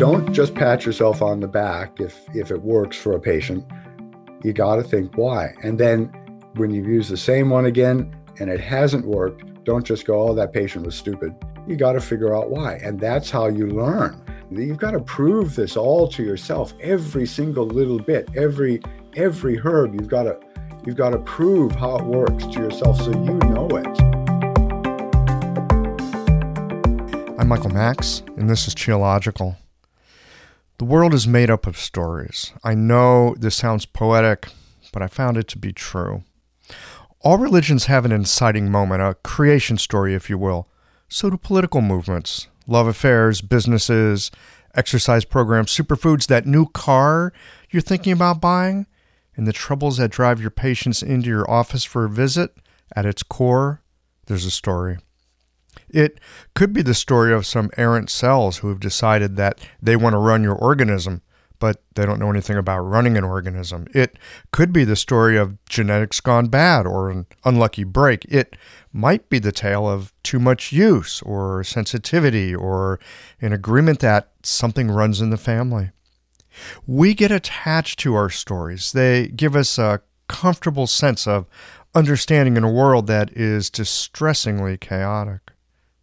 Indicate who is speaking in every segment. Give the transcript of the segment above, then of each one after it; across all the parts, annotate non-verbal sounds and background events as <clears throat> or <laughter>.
Speaker 1: don't just pat yourself on the back if if it works for a patient. You got to think why. And then when you use the same one again and it hasn't worked, don't just go, "Oh, that patient was stupid." You got to figure out why. And that's how you learn. You've got to prove this all to yourself, every single little bit, every every herb. You've got to you've got to prove how it works to yourself so you know it.
Speaker 2: I'm Michael Max, and this is Qiological. The world is made up of stories. I know this sounds poetic, but I found it to be true. All religions have an inciting moment, a creation story, if you will. So do political movements, love affairs, businesses, exercise programs, superfoods, that new car you're thinking about buying, and the troubles that drive your patients into your office for a visit. At its core, there's a story. It could be the story of some errant cells who have decided that they want to run your organism, but they don't know anything about running an organism. It could be the story of genetics gone bad or an unlucky break. It might be the tale of too much use or sensitivity or an agreement that something runs in the family. We get attached to our stories. They give us a comfortable sense of understanding in a world that is distressingly chaotic.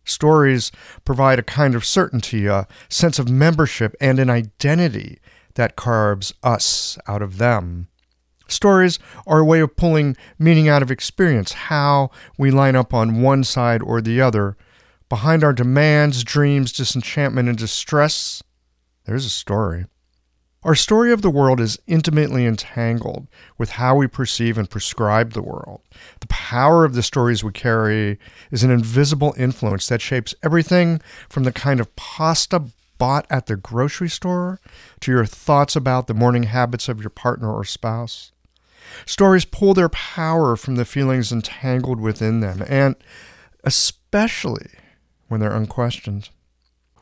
Speaker 2: Stories provide a kind of certainty, a sense of membership, and an identity that carves us out of them. Stories are a way of pulling meaning out of experience, how we line up on one side or the other. Behind our demands, dreams, disenchantment, and distress, there's a story. Our story of the world is intimately entangled with how we perceive and prescribe the world. The power of the stories we carry is an invisible influence that shapes everything from the kind of pasta bought at the grocery store to your thoughts about the morning habits of your partner or spouse. Stories pull their power from the feelings entangled within them, and especially when they're unquestioned.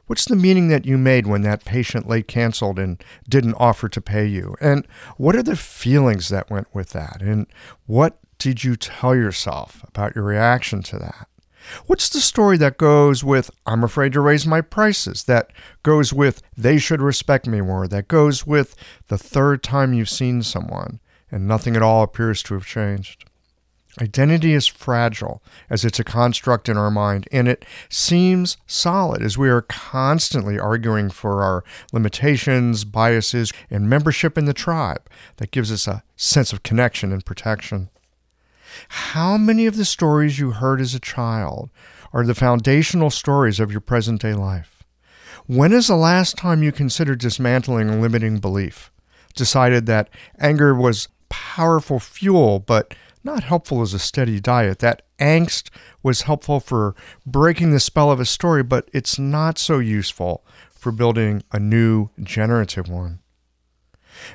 Speaker 2: What's the meaning that you made when that patient late canceled and didn't offer to pay you? And what are the feelings that went with that? And what did you tell yourself about your reaction to that? What's the story that goes with, I'm afraid to raise my prices, that goes with, they should respect me more, that goes with the third time you've seen someone and nothing at all appears to have changed? Identity is fragile as it's a construct in our mind, and it seems solid as we are constantly arguing for our limitations, biases, and membership in the tribe that gives us a sense of connection and protection. How many of the stories you heard as a child are the foundational stories of your present day life? When is the last time you considered dismantling a limiting belief? Decided that anger was powerful fuel, but not helpful as a steady diet. That angst was helpful for breaking the spell of a story, but it's not so useful for building a new generative one.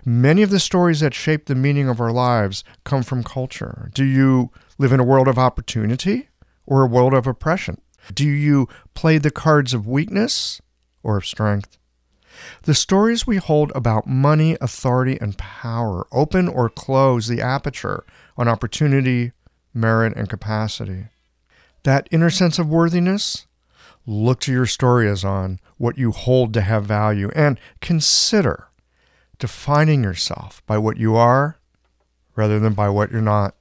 Speaker 2: Many of the stories that shape the meaning of our lives come from culture. Do you live in a world of opportunity or a world of oppression? Do you play the cards of weakness or of strength? The stories we hold about money, authority, and power open or close the aperture on opportunity, merit, and capacity. That inner sense of worthiness, look to your story as on what you hold to have value and consider defining yourself by what you are rather than by what you're not.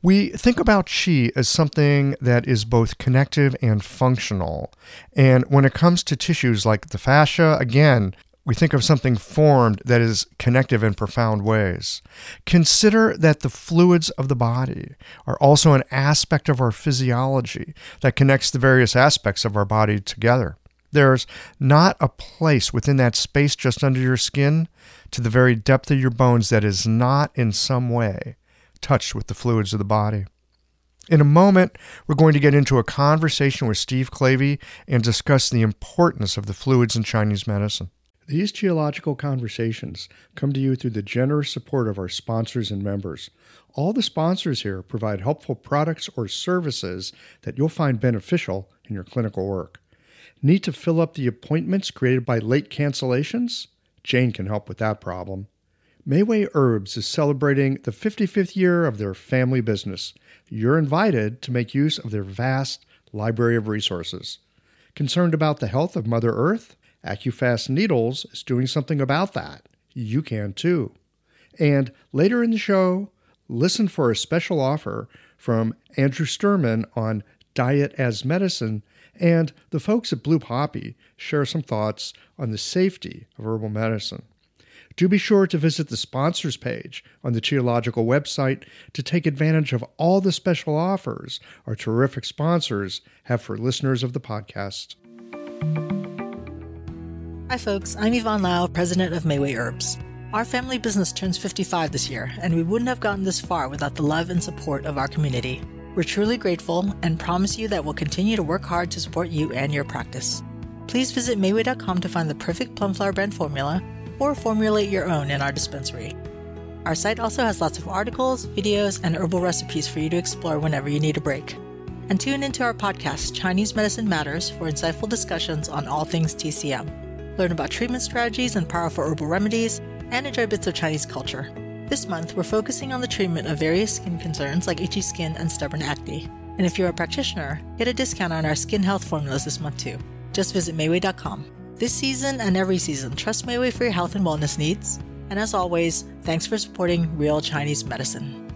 Speaker 2: We think about chi as something that is both connective and functional. And when it comes to tissues like the fascia, again, we think of something formed that is connective in profound ways. Consider that the fluids of the body are also an aspect of our physiology that connects the various aspects of our body together. There's not a place within that space just under your skin to the very depth of your bones that is not in some way touched with the fluids of the body. In a moment, we're going to get into a conversation with Steve Clavey and discuss the importance of the fluids in Chinese medicine. These Qiological conversations come to you through the generous support of our sponsors and members. All the sponsors here provide helpful products or services that you'll find beneficial in your clinical work. Need to fill up the appointments created by late cancellations? Jane can help with that problem. Mayway Herbs is celebrating the 55th year of their family business. You're invited to make use of their vast library of resources. Concerned about the health of Mother Earth? AcuFast Needles is doing something about that. You can too. And later in the show, listen for a special offer from Andrew Sturman on diet as medicine, and the folks at Blue Poppy share some thoughts on the safety of herbal medicine. Do be sure to visit the sponsors page on the Qiological website to take advantage of all the special offers our terrific sponsors have for listeners of the podcast.
Speaker 3: Hi, folks. I'm Yvonne Lau, president of Mayway Herbs. Our family business turns 55 this year, and we wouldn't have gotten this far without the love and support of our community. We're truly grateful and promise you that we'll continue to work hard to support you and your practice. Please visit Mayway.com to find the perfect plum flower brand formula or formulate your own in our dispensary. Our site also has lots of articles, videos, and herbal recipes for you to explore whenever you need a break. And tune into our podcast, Chinese Medicine Matters, for insightful discussions on all things TCM. Learn about treatment strategies and powerful herbal remedies, and enjoy bits of Chinese culture. This month, we're focusing on the treatment of various skin concerns like itchy skin and stubborn acne. And if you're a practitioner, get a discount on our skin health formulas this month too. Just visit Mayway.com. This season and every season, trust Mayway for your health and wellness needs. And as always, thanks for supporting real Chinese medicine.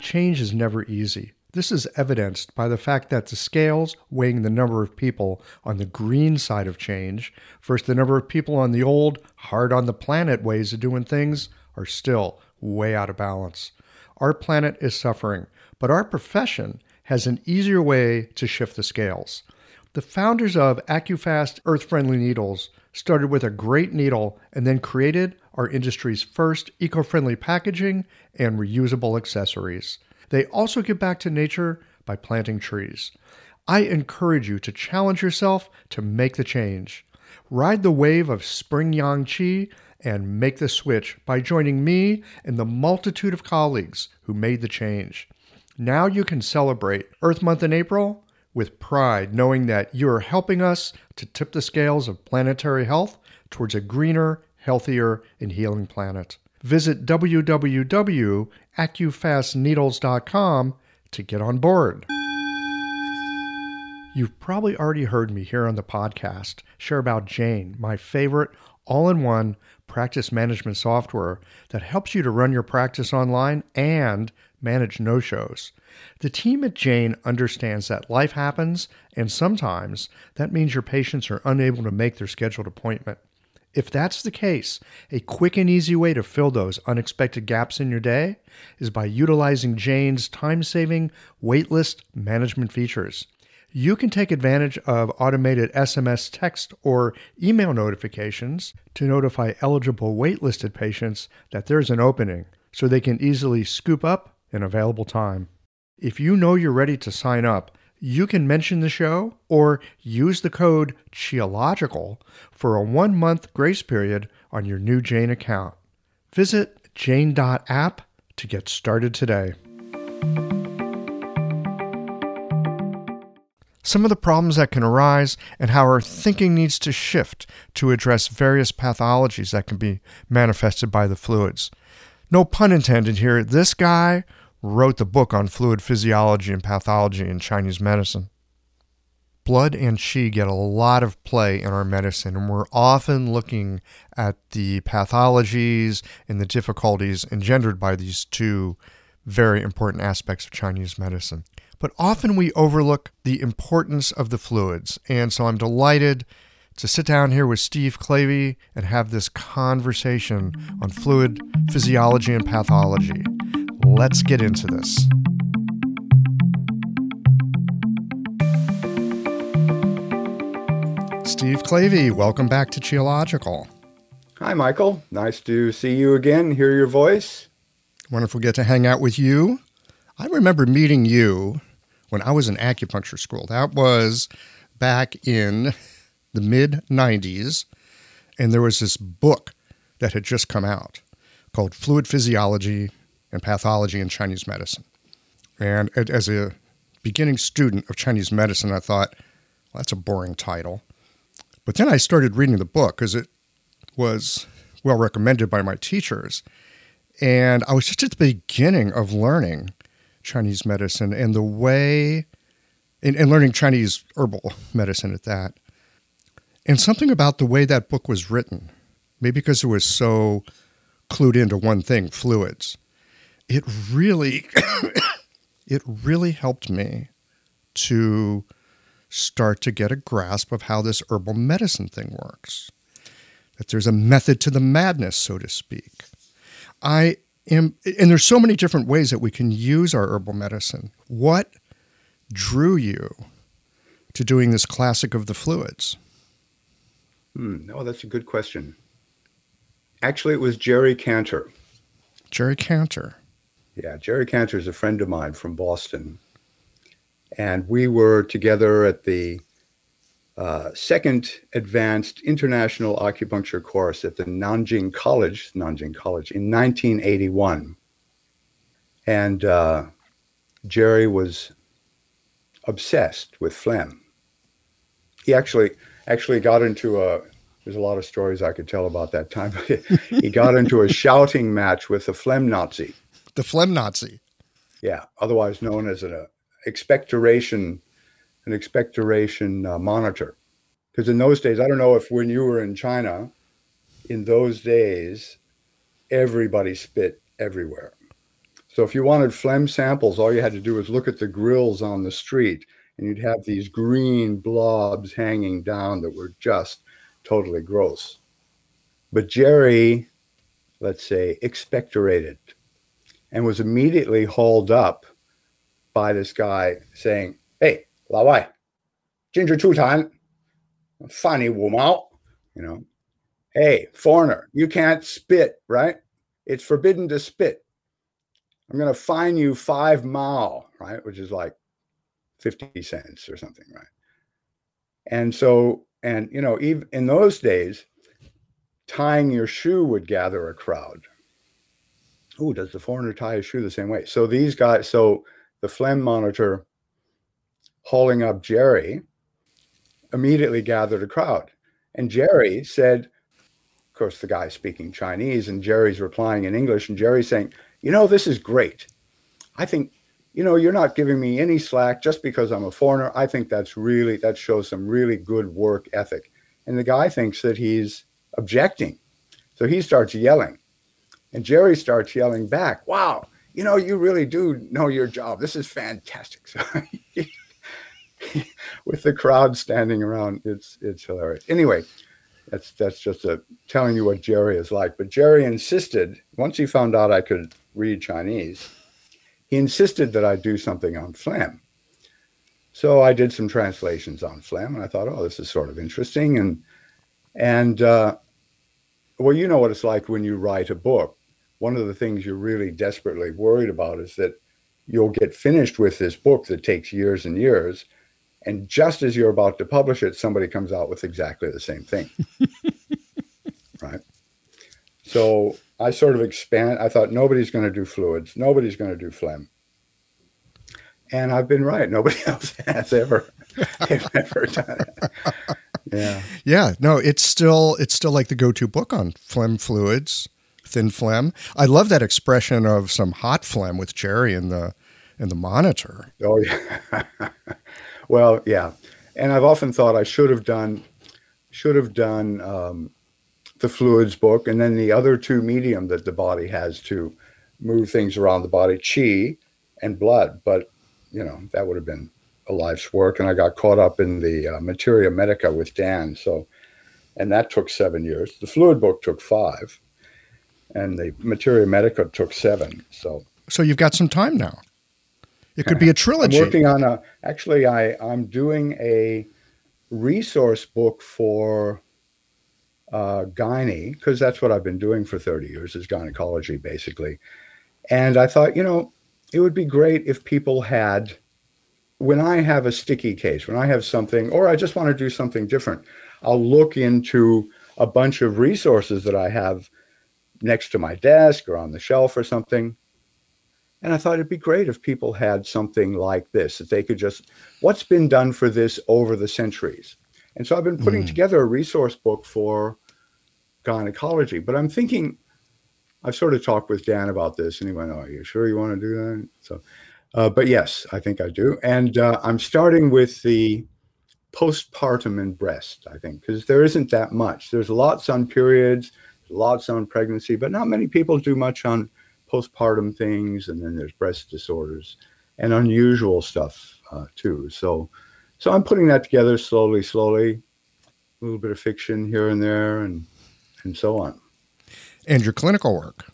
Speaker 2: Change is never easy. This is evidenced by the fact that the scales weighing the number of people on the green side of change versus the number of people on the old, hard on the planet ways of doing things are still way out of balance. Our planet is suffering, but our profession has an easier way to shift the scales. The founders of AcuFast Earth Friendly Needles started with a great needle and then created our industry's first eco friendly packaging and reusable accessories. They also give back to nature by planting trees. I encourage you to challenge yourself to make the change. Ride the wave of spring yang qi and make the switch by joining me and the multitude of colleagues who made the change. Now you can celebrate Earth Month in April with pride, knowing that you are helping us to tip the scales of planetary health towards a greener, healthier, and healing planet. Visit www.acufastneedles.com to get on board. You've probably already heard me here on the podcast share about Jane, my favorite all in one practice management software that helps you to run your practice online and manage no shows. The team at Jane understands that life happens, and sometimes that means your patients are unable to make their scheduled appointment. If that's the case, a quick and easy way to fill those unexpected gaps in your day is by utilizing Jane's time saving waitlist management features. You can take advantage of automated SMS text or email notifications to notify eligible waitlisted patients that there's an opening so they can easily scoop up an available time. If you know you're ready to sign up, you can mention the show or use the code QIOLOGICAL for a one month grace period on your new Jane account. Visit jane.app to get started today. Some of the problems that can arise and how our thinking needs to shift to address various pathologies that can be manifested by the fluids. No pun intended here. This guy wrote the book on fluid physiology and pathology in Chinese medicine. Blood and qi get a lot of play in our medicine, and we're often looking at the pathologies and the difficulties engendered by these two very important aspects of Chinese medicine. But often we overlook the importance of the fluids, and so I'm delighted to sit down here with Steve Clavey and have this conversation on fluid physiology and pathology. Let's get into this. Steve Clavey, welcome back to Qiological.
Speaker 1: Hi, Michael. Nice to see you again, hear your voice.
Speaker 2: Wonderful to get to hang out with you. I remember meeting you when I was in acupuncture school. That was back in the mid 90s, and there was this book that had just come out called Fluid Physiology and Pathology in Chinese Medicine. And as a beginning student of Chinese medicine, I thought, well, that's a boring title. But then I started reading the book because it was well recommended by my teachers. And I was just at the beginning of learning Chinese medicine and the way and, and learning Chinese herbal <laughs> medicine at that. And something about the way that book was written, maybe because it was so clued into one thing, fluids, it really <coughs> it really helped me to start to get a grasp of how this herbal medicine thing works. That there's a method to the madness, so to speak. I am, and there's so many different ways that we can use our herbal medicine. What drew you to doing this classic of the fluids?
Speaker 1: Hmm. Oh, that's a good question. Actually, it was Jerry Kantor.
Speaker 2: Jerry Kantor.
Speaker 1: Yeah, Jerry Kantor is a friend of mine from Boston. And we were together at the uh, second advanced international acupuncture course at the Nanjing College, Nanjing College, in 1981. And uh, Jerry was obsessed with phlegm. He actually actually got into a there's a lot of stories I could tell about that time. <laughs> he got into a shouting match with the phlegm Nazi.
Speaker 2: The phlegm Nazi.
Speaker 1: Yeah, otherwise known as an uh, expectoration, an expectoration uh, monitor. Because in those days, I don't know if when you were in China, in those days, everybody spit everywhere. So if you wanted phlegm samples, all you had to do was look at the grills on the street, and you'd have these green blobs hanging down that were just totally gross. But Jerry, let's say, expectorated and was immediately hauled up by this guy saying, Hey, Lao Wai, Ginger Chutan, funny Wu Mao, you know, hey, foreigner, you can't spit, right? It's forbidden to spit. I'm going to fine you five mao, right? Which is like 50 cents or something, right? And so and, you know, even in those days, tying your shoe would gather a crowd. Oh, does the foreigner tie his shoe the same way? So these guys, so the phlegm monitor hauling up Jerry immediately gathered a crowd. And Jerry said, of course, the guy speaking Chinese, and Jerry's replying in English, and Jerry's saying, You know, this is great. I think you know, you're not giving me any slack just because I'm a foreigner. I think that's really, that shows some really good work ethic. And the guy thinks that he's objecting. So he starts yelling. And Jerry starts yelling back, Wow, you know, you really do know your job. This is fantastic. So <laughs> with the crowd standing around, it's it's hilarious. Anyway, that's that's just a telling you what Jerry is like. But Jerry insisted once he found out I could read Chinese he insisted that I do something on phlegm. So I did some translations on phlegm, and I thought, oh, this is sort of interesting. And and uh, well, you know what it's like when you write a book. One of the things you're really desperately worried about is that you'll get finished with this book that takes years and years, and just as you're about to publish it, somebody comes out with exactly the same thing. <laughs> right. So I sort of expand. I thought nobody's going to do fluids, nobody's going to do phlegm, and I've been right. Nobody <laughs> else has ever, <laughs> ever done it.
Speaker 2: Yeah, yeah. No, it's still it's still like the go-to book on phlegm fluids, thin phlegm. I love that expression of some hot phlegm with Jerry in the in the monitor.
Speaker 1: Oh yeah. <laughs> well, yeah, and I've often thought I should have done should have done um, the fluids book, and then the other two medium that the body has to move things around the body, chi and blood. But you know that would have been a life's work, and I got caught up in the uh, materia medica with Dan. So, and that took seven years. The fluid book took five, and the materia medica took seven. So,
Speaker 2: so you've got some time now. It could be a trilogy.
Speaker 1: I'm working on a. Actually, I I'm doing a resource book for uh, gyne, because that's what I've been doing for 30 years, is gynecology, basically. And I thought, you know, it would be great if people had, when I have a sticky case, when I have something, or I just want to do something different, I'll look into a bunch of resources that I have next to my desk or on the shelf or something. And I thought it'd be great if people had something like this, that they could just, what's been done for this over the centuries? And so I've been putting mm. together a resource book for gynecology. But I'm thinking, I've sort of talked with Dan about this, and he went, "Oh, are you sure you want to do that?" So Uh, but yes, I think I do. And uh, I'm starting with the postpartum and breast, I think, because there isn't that much. There's lots on periods, lots on pregnancy, but not many people do much on postpartum things. And then there's breast disorders and unusual stuff uh, too. So, so I'm putting that together slowly, slowly, a little bit of fiction here and there, and and so on.
Speaker 2: And your clinical work.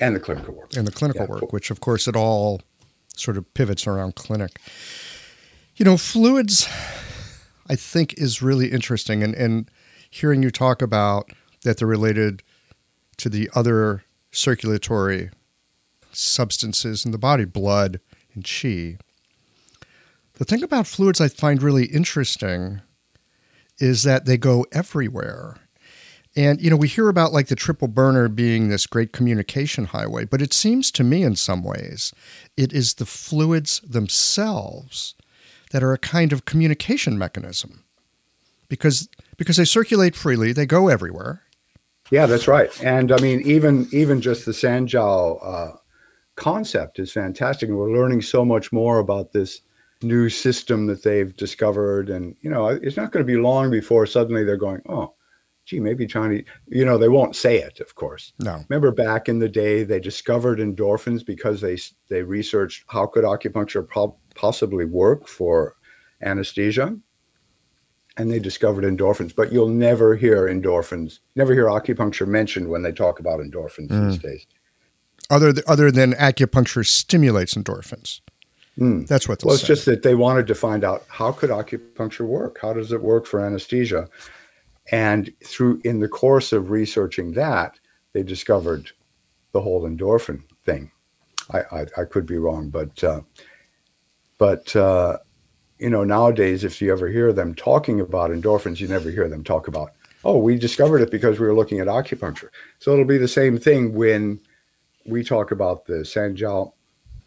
Speaker 1: And the clinical work.
Speaker 2: And the clinical yeah, work, cool. which of course it all sort of pivots around clinic. You know, fluids, I think, is really interesting. And, and hearing you talk about that they're related to the other circulatory substances in the body, blood and chi. The thing about fluids I find really interesting is that they go everywhere. And, you know, we hear about like the triple burner being this great communication highway, but it seems to me in some ways it is the fluids themselves that are a kind of communication mechanism because because they circulate freely, they go everywhere.
Speaker 1: Yeah, that's right. And I mean, even even just the Sanjiao uh, concept is fantastic, and we're learning so much more about this new system that they've discovered. And you know, it's not going to be long before suddenly they're going, oh, gee, maybe Chinese, you know, they won't say it, of course.
Speaker 2: No.
Speaker 1: Remember back in the day, they discovered endorphins because they they researched how could acupuncture po- possibly work for anesthesia, and they discovered endorphins. But you'll never hear endorphins, never hear acupuncture mentioned when they talk about endorphins mm. these days.
Speaker 2: Other th- other than acupuncture stimulates endorphins. Mm. That's what.
Speaker 1: Well,
Speaker 2: it's
Speaker 1: say. just that they wanted to find out how could acupuncture work. How does it work for anesthesia? And through in the course of researching that, they discovered the whole endorphin thing. I, I, I could be wrong, but uh, but uh, you know nowadays, if you ever hear them talking about endorphins, you never hear them talk about oh we discovered it because we were looking at acupuncture. So it'll be the same thing when we talk about the Sanjiao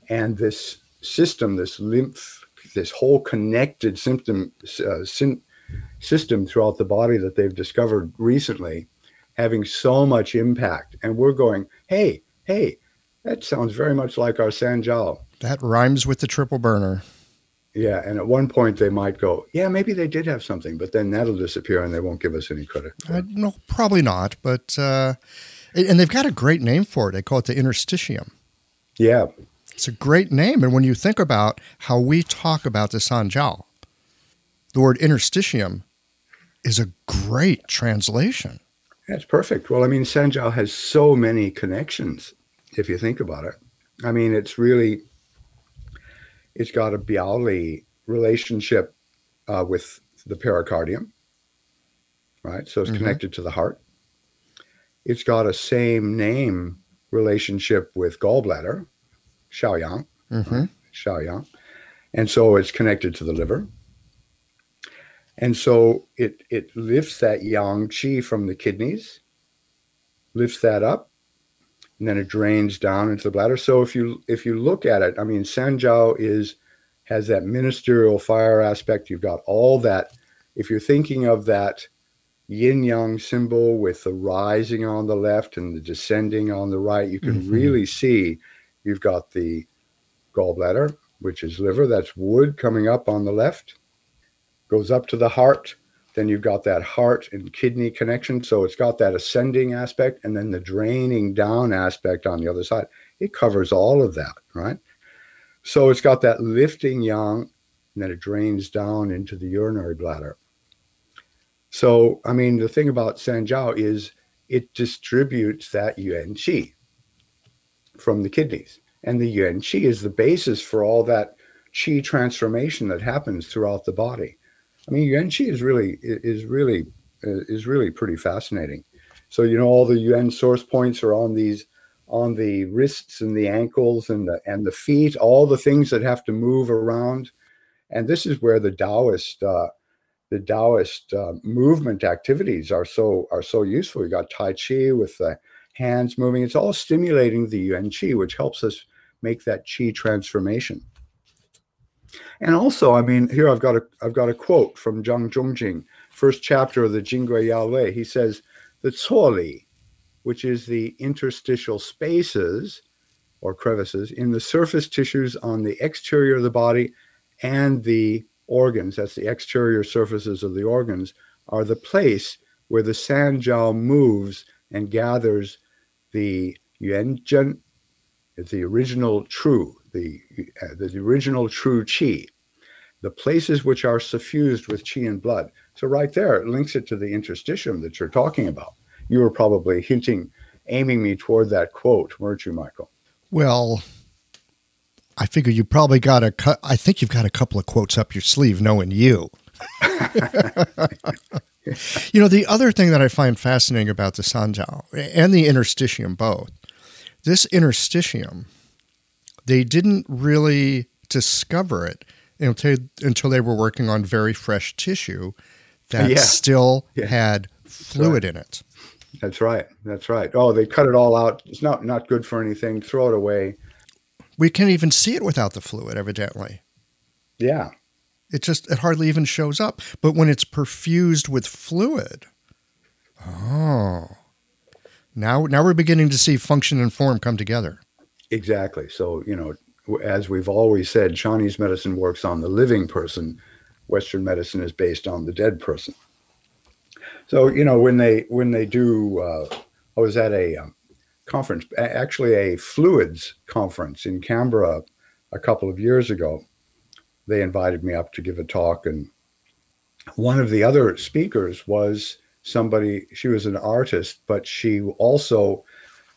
Speaker 1: and this system, this lymph, this whole connected symptom uh, system throughout the body that they've discovered recently having so much impact. And we're going, hey, hey, that sounds very much like our Sanjiao.
Speaker 2: That rhymes with the triple burner.
Speaker 1: Yeah, and at one point they might go, yeah, maybe they did have something, but then that'll disappear and they won't give us any credit.
Speaker 2: Uh, no, probably not. But uh, and they've got a great name for it. They call it the interstitium.
Speaker 1: Yeah,
Speaker 2: it's a great name. And when you think about how we talk about the Sanjiao, the word interstitium is a great translation.
Speaker 1: That's perfect. Well, I mean, Sanjiao has so many connections if you think about it. I mean, it's really, it's got a Biaoli relationship uh, with the pericardium, right? So it's mm-hmm. connected to the heart. It's got a same name relationship with gallbladder, Shaoyang, mm-hmm. right? Shaoyang. And so it's connected to the liver. And so it it lifts that yang qi from the kidneys, lifts that up, and then it drains down into the bladder. So if you if you look at it, I mean, Sanjiao is has that ministerial fire aspect. You've got all that. If you're thinking of that yin yang symbol with the rising on the left and the descending on the right, you can mm-hmm. really see you've got the gallbladder, which is liver, that's wood coming up on the left goes up to the heart. Then you've got that heart and kidney connection. So it's got that ascending aspect and then the draining down aspect on the other side. It covers all of that, right? So it's got that lifting yang and then it drains down into the urinary bladder. So, I mean, the thing about Sanjiao is it distributes that yuan qi from the kidneys. And the yuan qi is the basis for all that qi transformation that happens throughout the body. I mean, Yuan Qi is really is really is really pretty fascinating. So you know, all the Yuan source points are on these on the wrists and the ankles and the and the feet, all the things that have to move around. And this is where the Taoist uh, the Taoist uh, movement activities are so are so useful. You got Tai Chi with the hands moving. It's all stimulating the Yuan Qi, which helps us make that Qi transformation. And also, I mean, here I've got a I've got a quote from Zhang Zhongjing, first chapter of the Jingui Yao He says, the Couli, which is the interstitial spaces or crevices in the surface tissues on the exterior of the body and the organs, that's the exterior surfaces of the organs, are the place where the sanjiao moves and gathers the yuanzhen, the original true, the, uh, the original true qi, the places which are suffused with qi and blood. So right there, it links it to the interstitium that you're talking about. You were probably hinting, aiming me toward that quote, weren't you, Michael?
Speaker 2: Well, I figure you probably got a. Cu- I think you've got a couple of quotes up your sleeve, knowing you. <laughs> you know, the other thing that I find fascinating about the Sanjiao and the interstitium both, this interstitium, they didn't really discover it until, until they were working on very fresh tissue that yeah. still yeah. had fluid right. in it.
Speaker 1: That's right. That's right. Oh, they cut it all out. It's not not good for anything. Throw it away.
Speaker 2: We can't even see it without the fluid, evidently.
Speaker 1: Yeah.
Speaker 2: It just it hardly even shows up. But when it's perfused with fluid, oh, now now we're beginning to see function and form come together.
Speaker 1: Exactly. So you know, as we've always said, Chinese medicine works on the living person. Western medicine is based on the dead person. So you know when they when they do, uh, I was at a um, conference, actually a fluids conference in Canberra a couple of years ago. They invited me up to give a talk, and one of the other speakers was somebody. She was an artist, but she also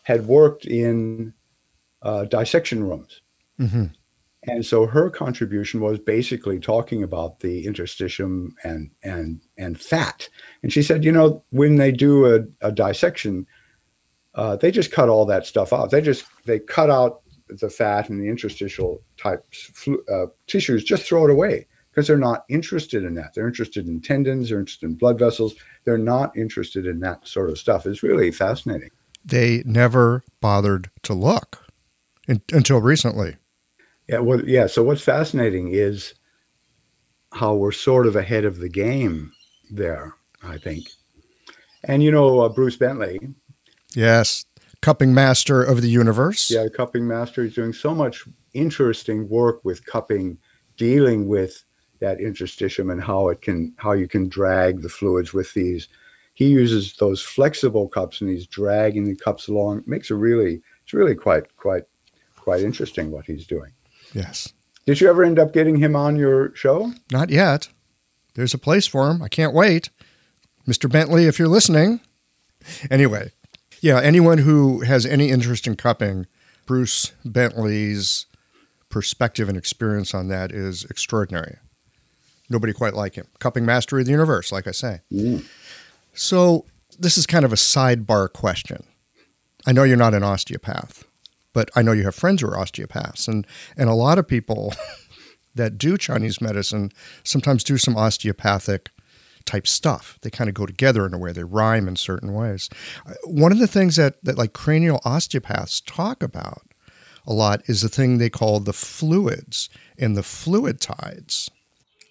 Speaker 1: had worked in uh, dissection rooms. Mm-hmm. And so her contribution was basically talking about the interstitium and and and fat. And she said, you know, when they do a, a dissection, uh, they just cut all that stuff out. They just they cut out the fat and the interstitial type uh, tissues, just throw it away because they're not interested in that. They're interested in tendons, they're interested in blood vessels. They're not interested in that sort of stuff. It's really fascinating.
Speaker 2: They never bothered to look in, until recently.
Speaker 1: Yeah, well, yeah. So what's fascinating is how we're sort of ahead of the game there. I think, and you know, uh, Bruce Bentley,
Speaker 2: Yes. Cupping master of the universe.
Speaker 1: Yeah, cupping master is doing so much interesting work with cupping, dealing with that interstitium and how it can how you can drag the fluids with these. He uses those flexible cups and he's dragging the cups along. It makes a really it's really quite quite quite interesting what he's doing.
Speaker 2: Yes.
Speaker 1: Did you ever end up getting him on your show?
Speaker 2: Not yet. There's a place for him. I can't wait. Mr. Bentley, if you're listening. Anyway, yeah, anyone who has any interest in cupping, Bruce Bentley's perspective and experience on that is extraordinary. Nobody quite like him. Cupping master of the universe, like I say. Mm. So, this is kind of a sidebar question. I know you're not an osteopath, but I know you have friends who are osteopaths. And, and a lot of people <laughs> that do Chinese medicine sometimes do some osteopathic type stuff. They kind of go together in a way. They rhyme in certain ways. Uh, one of the things that, that like cranial osteopaths talk about a lot is the thing they call the fluids and the fluid tides.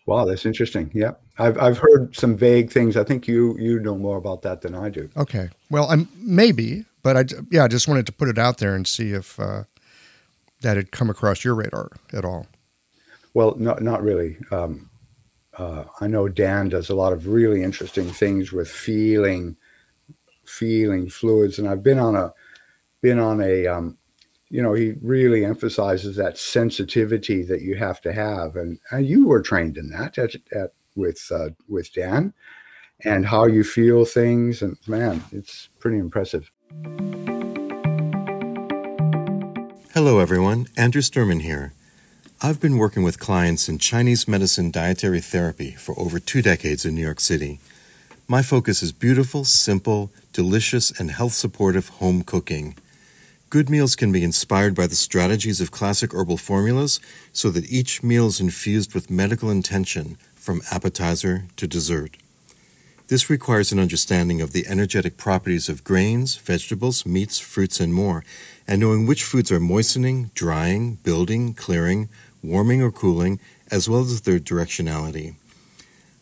Speaker 1: Wow, that's interesting. Yeah, I've I've heard some vague things. I think you you know more about that than I do.
Speaker 2: Okay, well, I'm maybe, but I yeah, I just wanted to put it out there and see if uh, that had come across your radar at all.
Speaker 1: Well, not not really. Um, uh, I know Dan does a lot of really interesting things with feeling, feeling fluids, and I've been on a, been on a, um, you know, he really emphasizes that sensitivity that you have to have, and, and you were trained in that at, at with uh, with Dan, and how you feel things, and man, it's pretty impressive.
Speaker 4: Hello, everyone. Andrew Sturman here. I've been working with clients in Chinese medicine dietary therapy for over two decades in New York City. My focus is beautiful, simple, delicious, and health supportive home cooking. Good meals can be inspired by the strategies of classic herbal formulas so that each meal is infused with medical intention from appetizer to dessert. This requires an understanding of the energetic properties of grains, vegetables, meats, fruits, and more, and knowing which foods are moistening, drying, building, clearing, warming or cooling, as well as their directionality.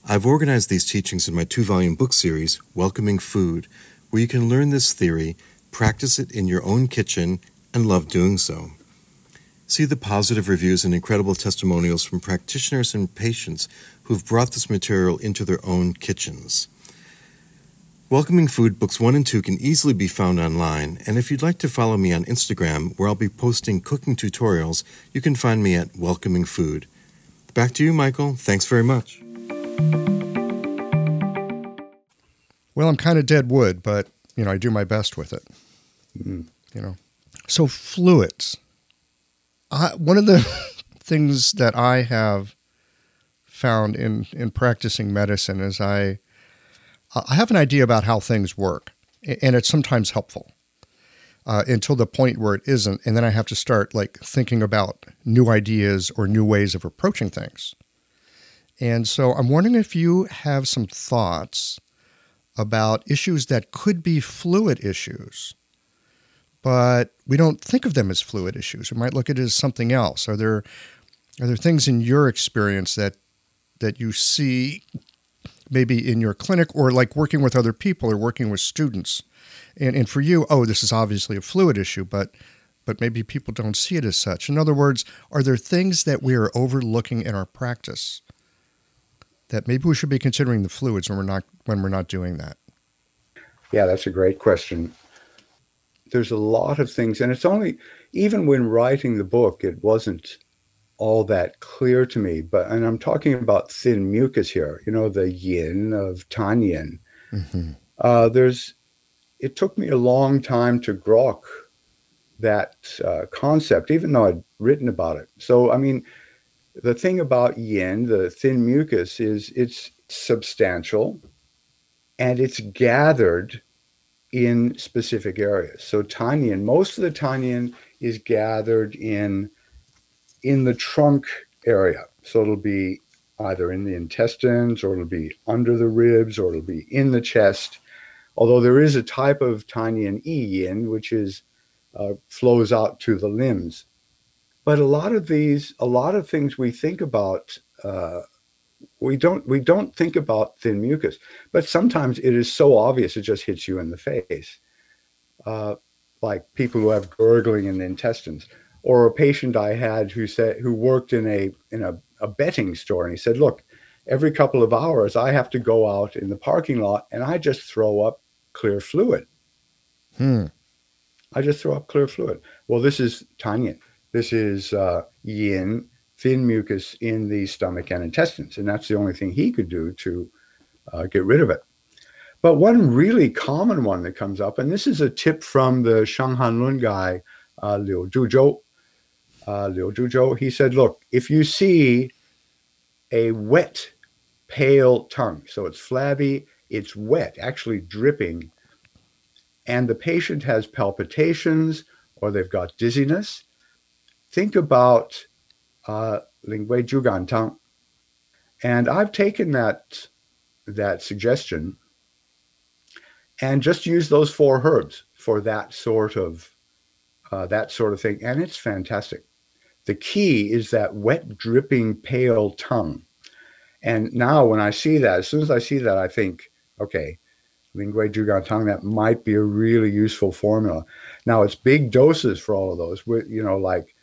Speaker 4: I've organized these teachings in my two volume book series, Welcoming Food, where you can learn this theory, practice it in your own kitchen, and love doing so. See the positive reviews and incredible testimonials from practitioners and patients who've brought this material into their own kitchens. Welcoming Food Books 1 and 2 can easily be found online, and if you'd like to follow me on Instagram, where I'll be posting cooking tutorials, you can find me at Welcoming Food. Back to you, Michael. Thanks very much.
Speaker 2: Well, I'm kind of dead wood, but you know, I do my best with it.
Speaker 1: Mm.
Speaker 2: You know, so fluids. I, one of the <laughs> things that I have found in in practicing medicine is I I have an idea about how things work, and it's sometimes helpful. Uh, until the point where it isn't, and then I have to start like thinking about new ideas or new ways of approaching things. And so I'm wondering if you have some thoughts about issues that could be fluid issues, but we don't think of them as fluid issues. We might look at it as something else. Are there are there things in your experience that that you see maybe in your clinic or like working with other people or working with students? And and for you, oh, this is obviously a fluid issue, but but maybe people don't see it as such. In other words, are there things that we are overlooking in our practice that maybe we should be considering the fluids when we're not when we're not doing that?
Speaker 1: Yeah, that's a great question. There's a lot of things, and it's only even when writing the book, it wasn't all that clear to me. But and I'm talking about thin mucus here. You know, the yin of Tanyin. Mm-hmm. Uh, there's. It took me a long time to grok that uh, concept, even though I'd written about it. So I mean, the thing about yin, the thin mucus, is it's substantial and it's gathered in specific areas. So tanyin, most of the tanyin is gathered in in the trunk area. So it'll be either in the intestines or it'll be under the ribs or it'll be in the chest. Although there is a type of tanyin yin which is uh, flows out to the limbs. But a lot of these, a lot of things we think about, uh, we don't we don't think about thin mucus. But sometimes it is so obvious it just hits you in the face, uh, like people who have gurgling in the intestines, or a patient I had who said who worked in a in a, a betting store, and he said, "Look, every couple of hours I have to go out in the parking lot and I just throw up clear fluid."
Speaker 2: Hmm.
Speaker 1: I just throw up clear fluid. Well, this is tanyin. This is uh, yin, thin mucus in the stomach and intestines. And that's the only thing he could do to uh, get rid of it. But one really common one that comes up, and this is a tip from the Shanghan Lun guy, uh, Liu Duzhou. Uh, Liu Duzhou, he said, look, if you see a wet, pale tongue, so it's flabby, it's wet, actually dripping, and the patient has palpitations or they've got dizziness, think about uh, Lingui Zhugan Tang. And I've taken that, that suggestion and just use those four herbs for that sort of uh, that sort of thing. And it's fantastic. The key is that wet, dripping, pale tongue. And now when I see that, as soon as I see that, I think, okay, Lingui Zhugan Tang, that might be a really useful formula. Now it's big doses for all of those. You know, like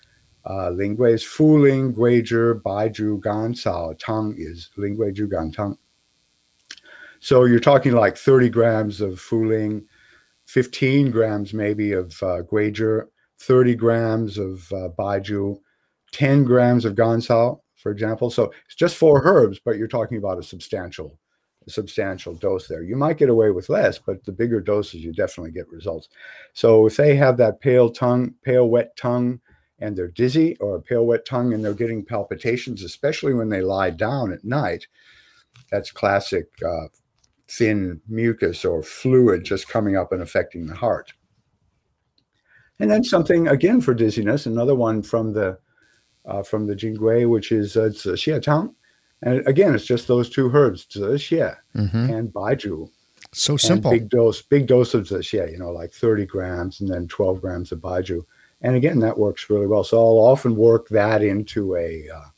Speaker 1: uh, Lingui is Fuling, Guizhi, Baizhu, Gancao. Tang is Lingui Zhugan Tang. So you're talking like 30 grams of Fuling, 15 grams maybe of uh, Guizhi, 30 grams of uh, Baizhu, 10 grams of Gancao, for example. So it's just four herbs, but you're talking about a substantial, a substantial dose there. You might get away with less, but the bigger doses, you definitely get results. So if they have that pale tongue, pale wet tongue, and they're dizzy or a pale wet tongue and they're getting palpitations, especially when they lie down at night. That's classic uh, thin mucus or fluid just coming up and affecting the heart. And then something again for dizziness, another one from the uh, from the Jingui, which is uh, it's Tang. And again, it's just those two herbs, Xie mm-hmm. and Baizhu.
Speaker 2: So simple.
Speaker 1: big dose, big dose of Xie, you know, like 30 grams and then 12 grams of Baizhu and again that works really well so i'll often work that into a uh,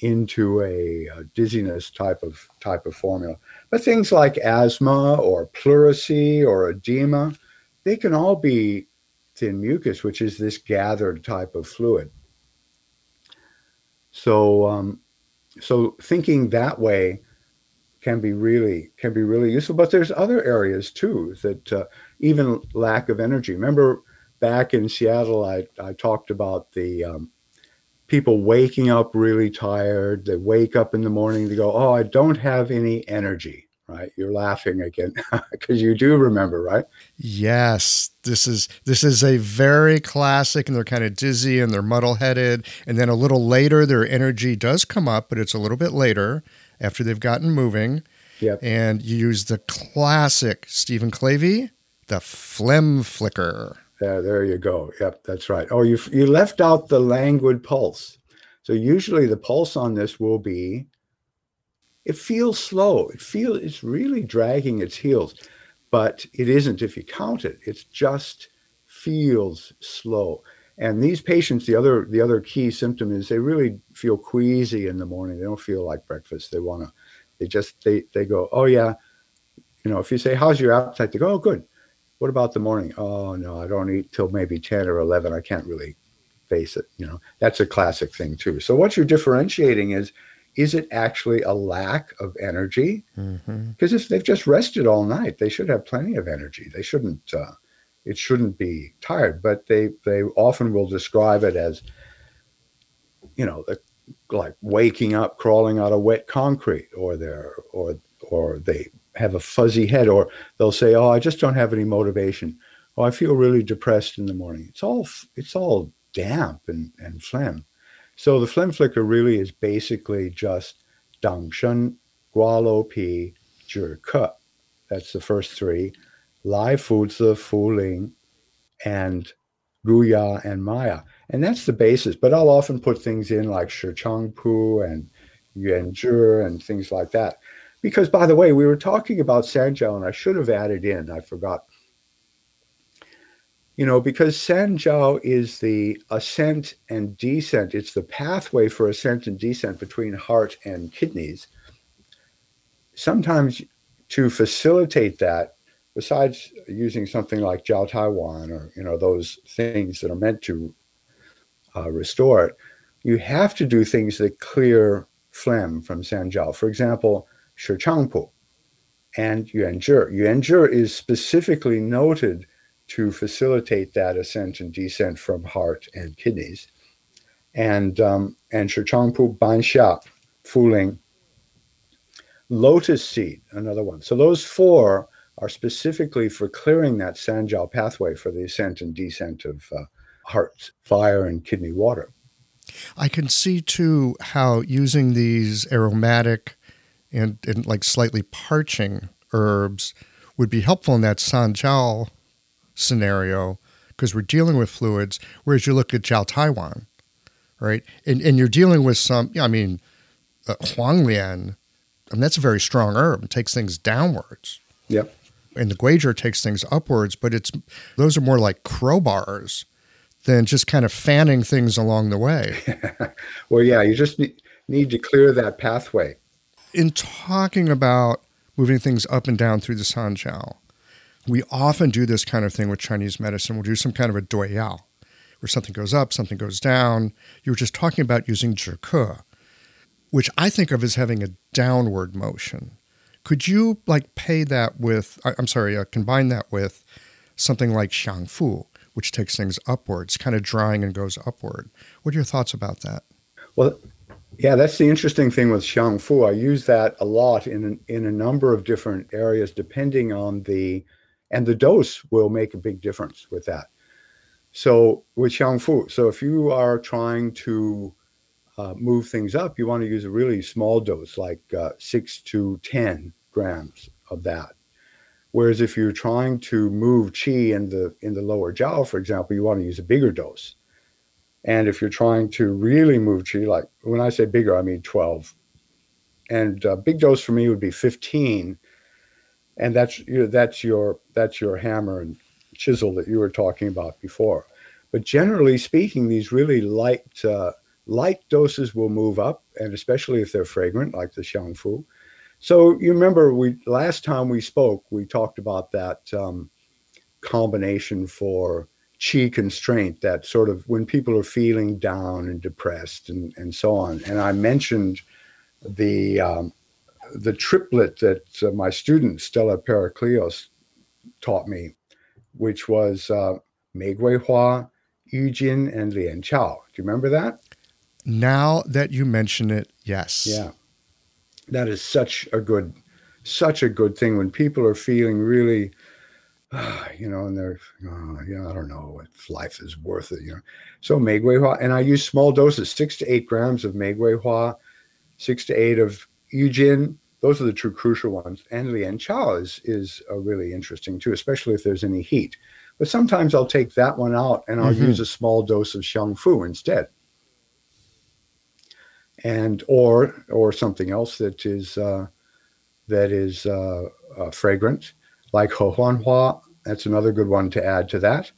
Speaker 1: into a, a, dizziness type of type of formula but things like asthma or pleurisy or edema they can all be thin mucus which is this gathered type of fluid So, um, so thinking that way can be really can be really useful. But there's other areas too that uh, even lack of energy. Remember back in Seattle, I I talked about the um, people waking up really tired. They wake up in the morning. They go, "Oh, I don't have any energy." Right? You're laughing again <laughs> because you do remember, right?
Speaker 2: Yes, this is this is a very classic, and they're kind of dizzy and they're muddle headed, and then a little later, their energy does come up, but it's a little bit later after they've gotten moving.
Speaker 1: Yep.
Speaker 2: And you use the classic Steven Clavey, the phlegm flicker.
Speaker 1: There, there you go. Yep, that's right. Oh, you you left out the languid pulse. So usually the pulse on this will be. It feels slow. It feels it's really dragging its heels, but it isn't if you count it. It just feels slow. And these patients, the other the other key symptom is they really feel queasy in the morning. They don't feel like breakfast. They want to. They just they they go, oh yeah, you know. If you say, how's your appetite? They go, oh good. What about the morning? Oh no, I don't eat till maybe ten or eleven. I can't really face it. You know, that's a classic thing too. So what you're differentiating is, is it actually a lack of energy? Because mm-hmm. if they've just rested all night, they should have plenty of energy. They shouldn't. Uh, it shouldn't be tired, but they they often will describe it as, you know, the, like waking up, crawling out of wet concrete, or they're or or they have a fuzzy head, or they'll say, "Oh, I just don't have any motivation." Oh, I feel really depressed in the morning. It's all it's all damp and and phlegm. So the phlegm flicker really is basically just dang shen, gualou pi, zhi ke. That's the first three. Lai Fu Zi, Fu Ling, and Guya and Maiya. And that's the basis. But I'll often put things in like Shi Chang Pu and Yuan Zhi and things like that. Because, by the way, we were talking about Sanjiao, and I should have added in, I forgot. You know, because Sanjiao is the ascent and descent, it's the pathway for ascent and descent between heart and kidneys. Sometimes to facilitate that, besides using something like Jiao Tai Wan or you know those things that are meant to uh, restore it, you have to do things that clear phlegm from Sanjiao. For example, Shi Changpu and Yuan Zhi. Yuan Zhi is specifically noted to facilitate that ascent and descent from heart and kidneys. And um, and Shi Changpu Ban Xia, Fuling, Lotus Seed, another one. So those four are specifically for clearing that Sanjiao pathway for the ascent and descent of uh, heart, fire, and kidney water.
Speaker 2: I can see too how using these aromatic and, and like slightly parching herbs would be helpful in that Sanjiao scenario because we're dealing with fluids, whereas you look at Jiao Tai Wan, right? And, and you're dealing with some, I mean, uh, Huanglian, I mean, that's a very strong herb. It takes things downwards.
Speaker 1: Yep
Speaker 2: and the Guizhi takes things upwards, but it's those are more like crowbars than just kind of fanning things along the way. <laughs>
Speaker 1: well, yeah, you just need to clear that pathway.
Speaker 2: In talking about moving things up and down through the Sanjiao, we often do this kind of thing with Chinese medicine. We'll do some kind of a duiyao, where something goes up, something goes down. You were just talking about using zhike, which I think of as having a downward motion. Could you like pay that with? I'm sorry, uh, combine that with something like Xiangfu, which takes things upwards, kind of drying and goes upward. What are your thoughts about that?
Speaker 1: Well, yeah, that's the interesting thing with Xiangfu. I use that a lot in in a number of different areas, depending on the and the dose will make a big difference with that. So with Xiangfu, so if you are trying to uh, move things up, you want to use a really small dose, like uh, six to ten grams of that. Whereas if you're trying to move qi in the in the lower jiao, for example, you want to use a bigger dose. And if you're trying to really move qi, like when I say bigger, I mean 12. And a big dose for me would be 15. And that's you know, that's your that's your hammer and chisel that you were talking about before. But generally speaking, these really light uh, light doses will move up, and especially if they're fragrant, like the xiangfu. So you remember we last time we spoke, we talked about that um, combination for chi constraint, that sort of when people are feeling down and depressed and, and so on. And I mentioned the um, the triplet that uh, my student Stella Pericleos taught me, which was uh, Mei Gui Hua, Yu Jin, and Lian Qiao. Do you remember that?
Speaker 2: Now that you mention it, yes.
Speaker 1: Yeah. That is such a good, such a good thing when people are feeling really, uh, you know, and they're, uh, you know, I don't know if life is worth it, you know. So Mei Gui Hua, and I use small doses, six to eight grams of Mei Gui Hua, six to eight of Jin. Those are the two crucial ones. And Lian Qiao is, is a really interesting too, especially if there's any heat. But sometimes I'll take that one out and I'll
Speaker 2: Mhm.
Speaker 1: use a small dose of Xiang Fu instead. And or or something else that is uh, that is uh, uh, fragrant, like Ho Huan Hua. That's another good one to add to that.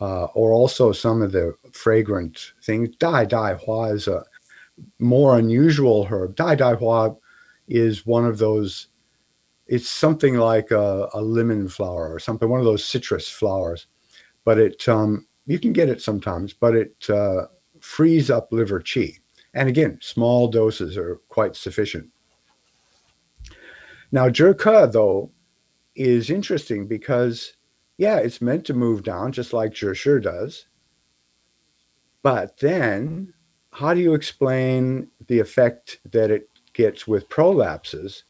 Speaker 1: Uh, or also some of the fragrant things. Dai Dai Hua is a more unusual herb. Dai Dai Hua is one of those. It's something like a, a lemon flower or something, one of those citrus flowers, but it um, you can get it sometimes, but it uh, frees up liver qi. And again, small doses are quite sufficient. Now, Zhike, though, is interesting because, yeah, it's meant to move down just like Zhishi does. But then, how do you explain the effect that it gets with prolapses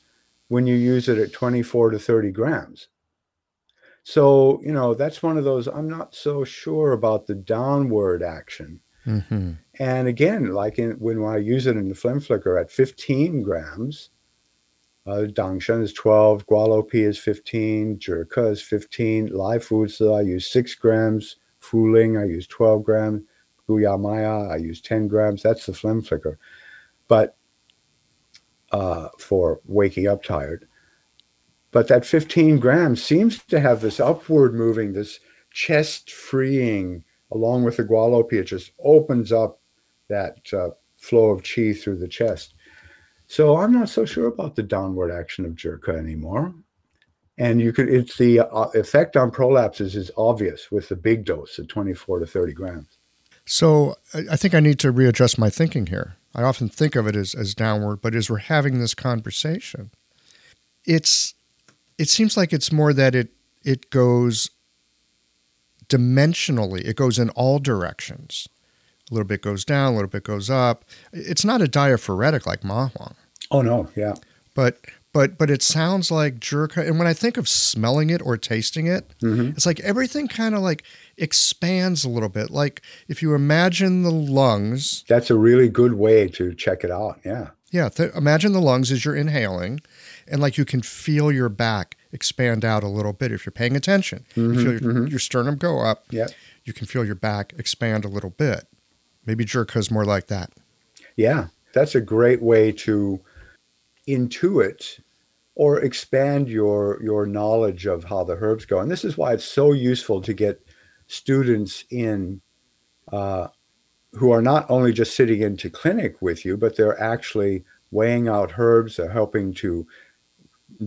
Speaker 1: when you use it at 24 to 30 grams? So, you know, that's one of those, I'm not so sure about the downward action.
Speaker 2: hmm
Speaker 1: And again, like in, when I use it in the phlegm flicker at 15 grams, uh, Dangshen is 12, Gualoupi is 15, Zhike is 15, Lai Fu Zi that I use 6 grams, Fuling I use 12 grams, Guya Maiya I use 10 grams. That's the phlegm flicker. But uh, for waking up tired. But that 15 grams seems to have this upward moving, this chest freeing, along with the Gualoupi. It just opens up that uh, flow of chi through the chest. So I'm not so sure about the downward action of Zhike anymore. And you could, it's the uh, effect on prolapses is obvious with the big dose at 24 to 30 grams.
Speaker 2: So I think I need to readjust my thinking here. I often think of it as, as downward, but as we're having this conversation, it's it seems like it's more that it it goes dimensionally. It goes in all directions. A little bit goes down, a little bit goes up. It's not a diaphoretic like Mahuang,
Speaker 1: Oh, no. Yeah.
Speaker 2: but but but it sounds like zhike. And when I think of smelling it or tasting it,
Speaker 1: hmm
Speaker 2: it's like everything kind of like expands a little bit. Like if you imagine the lungs,
Speaker 1: That's a really good way to check it out. Yeah.
Speaker 2: yeah, th- imagine the lungs as you're inhaling, and like you can feel your back expand out a little bit if you're paying attention. you feel your, your sternum go up,
Speaker 1: Yeah.
Speaker 2: you can feel your back expand a little bit. Maybe zhike is more like that.
Speaker 1: Yeah, that's a great way to intuit or expand your your knowledge of how the herbs go. And this is why it's so useful to get students in uh, who are not only just sitting into clinic with you, but they're actually weighing out herbs, they're helping to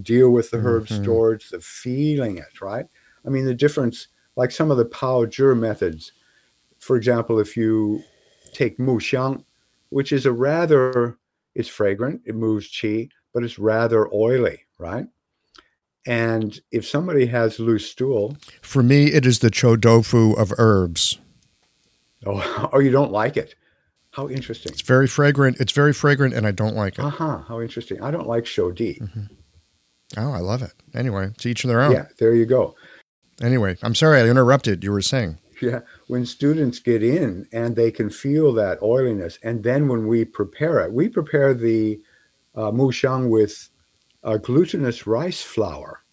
Speaker 1: deal with the herb
Speaker 2: Mhm.
Speaker 1: storage, the feeling it, right? I mean, the difference, like some of the Pao Zhi methods, for example, if you take Mu Xiang, which is a rather, it's fragrant, it moves qi, but it's rather oily, right? And if somebody has loose stool,
Speaker 2: For me, it is the chodofu of herbs.
Speaker 1: oh, <laughs> or you don't like it, how interesting.
Speaker 2: It's very fragrant. It's very fragrant, and I don't like it.
Speaker 1: Uh huh. How interesting. I don't like shodi.
Speaker 2: Oh, I love it. Anyway, to each their own.
Speaker 1: Yeah, there you go.
Speaker 2: Anyway, I'm sorry I interrupted. You were saying.
Speaker 1: Yeah, when students get in and they can feel that oiliness, and then when we prepare it, we prepare the uh, with a glutinous rice flour.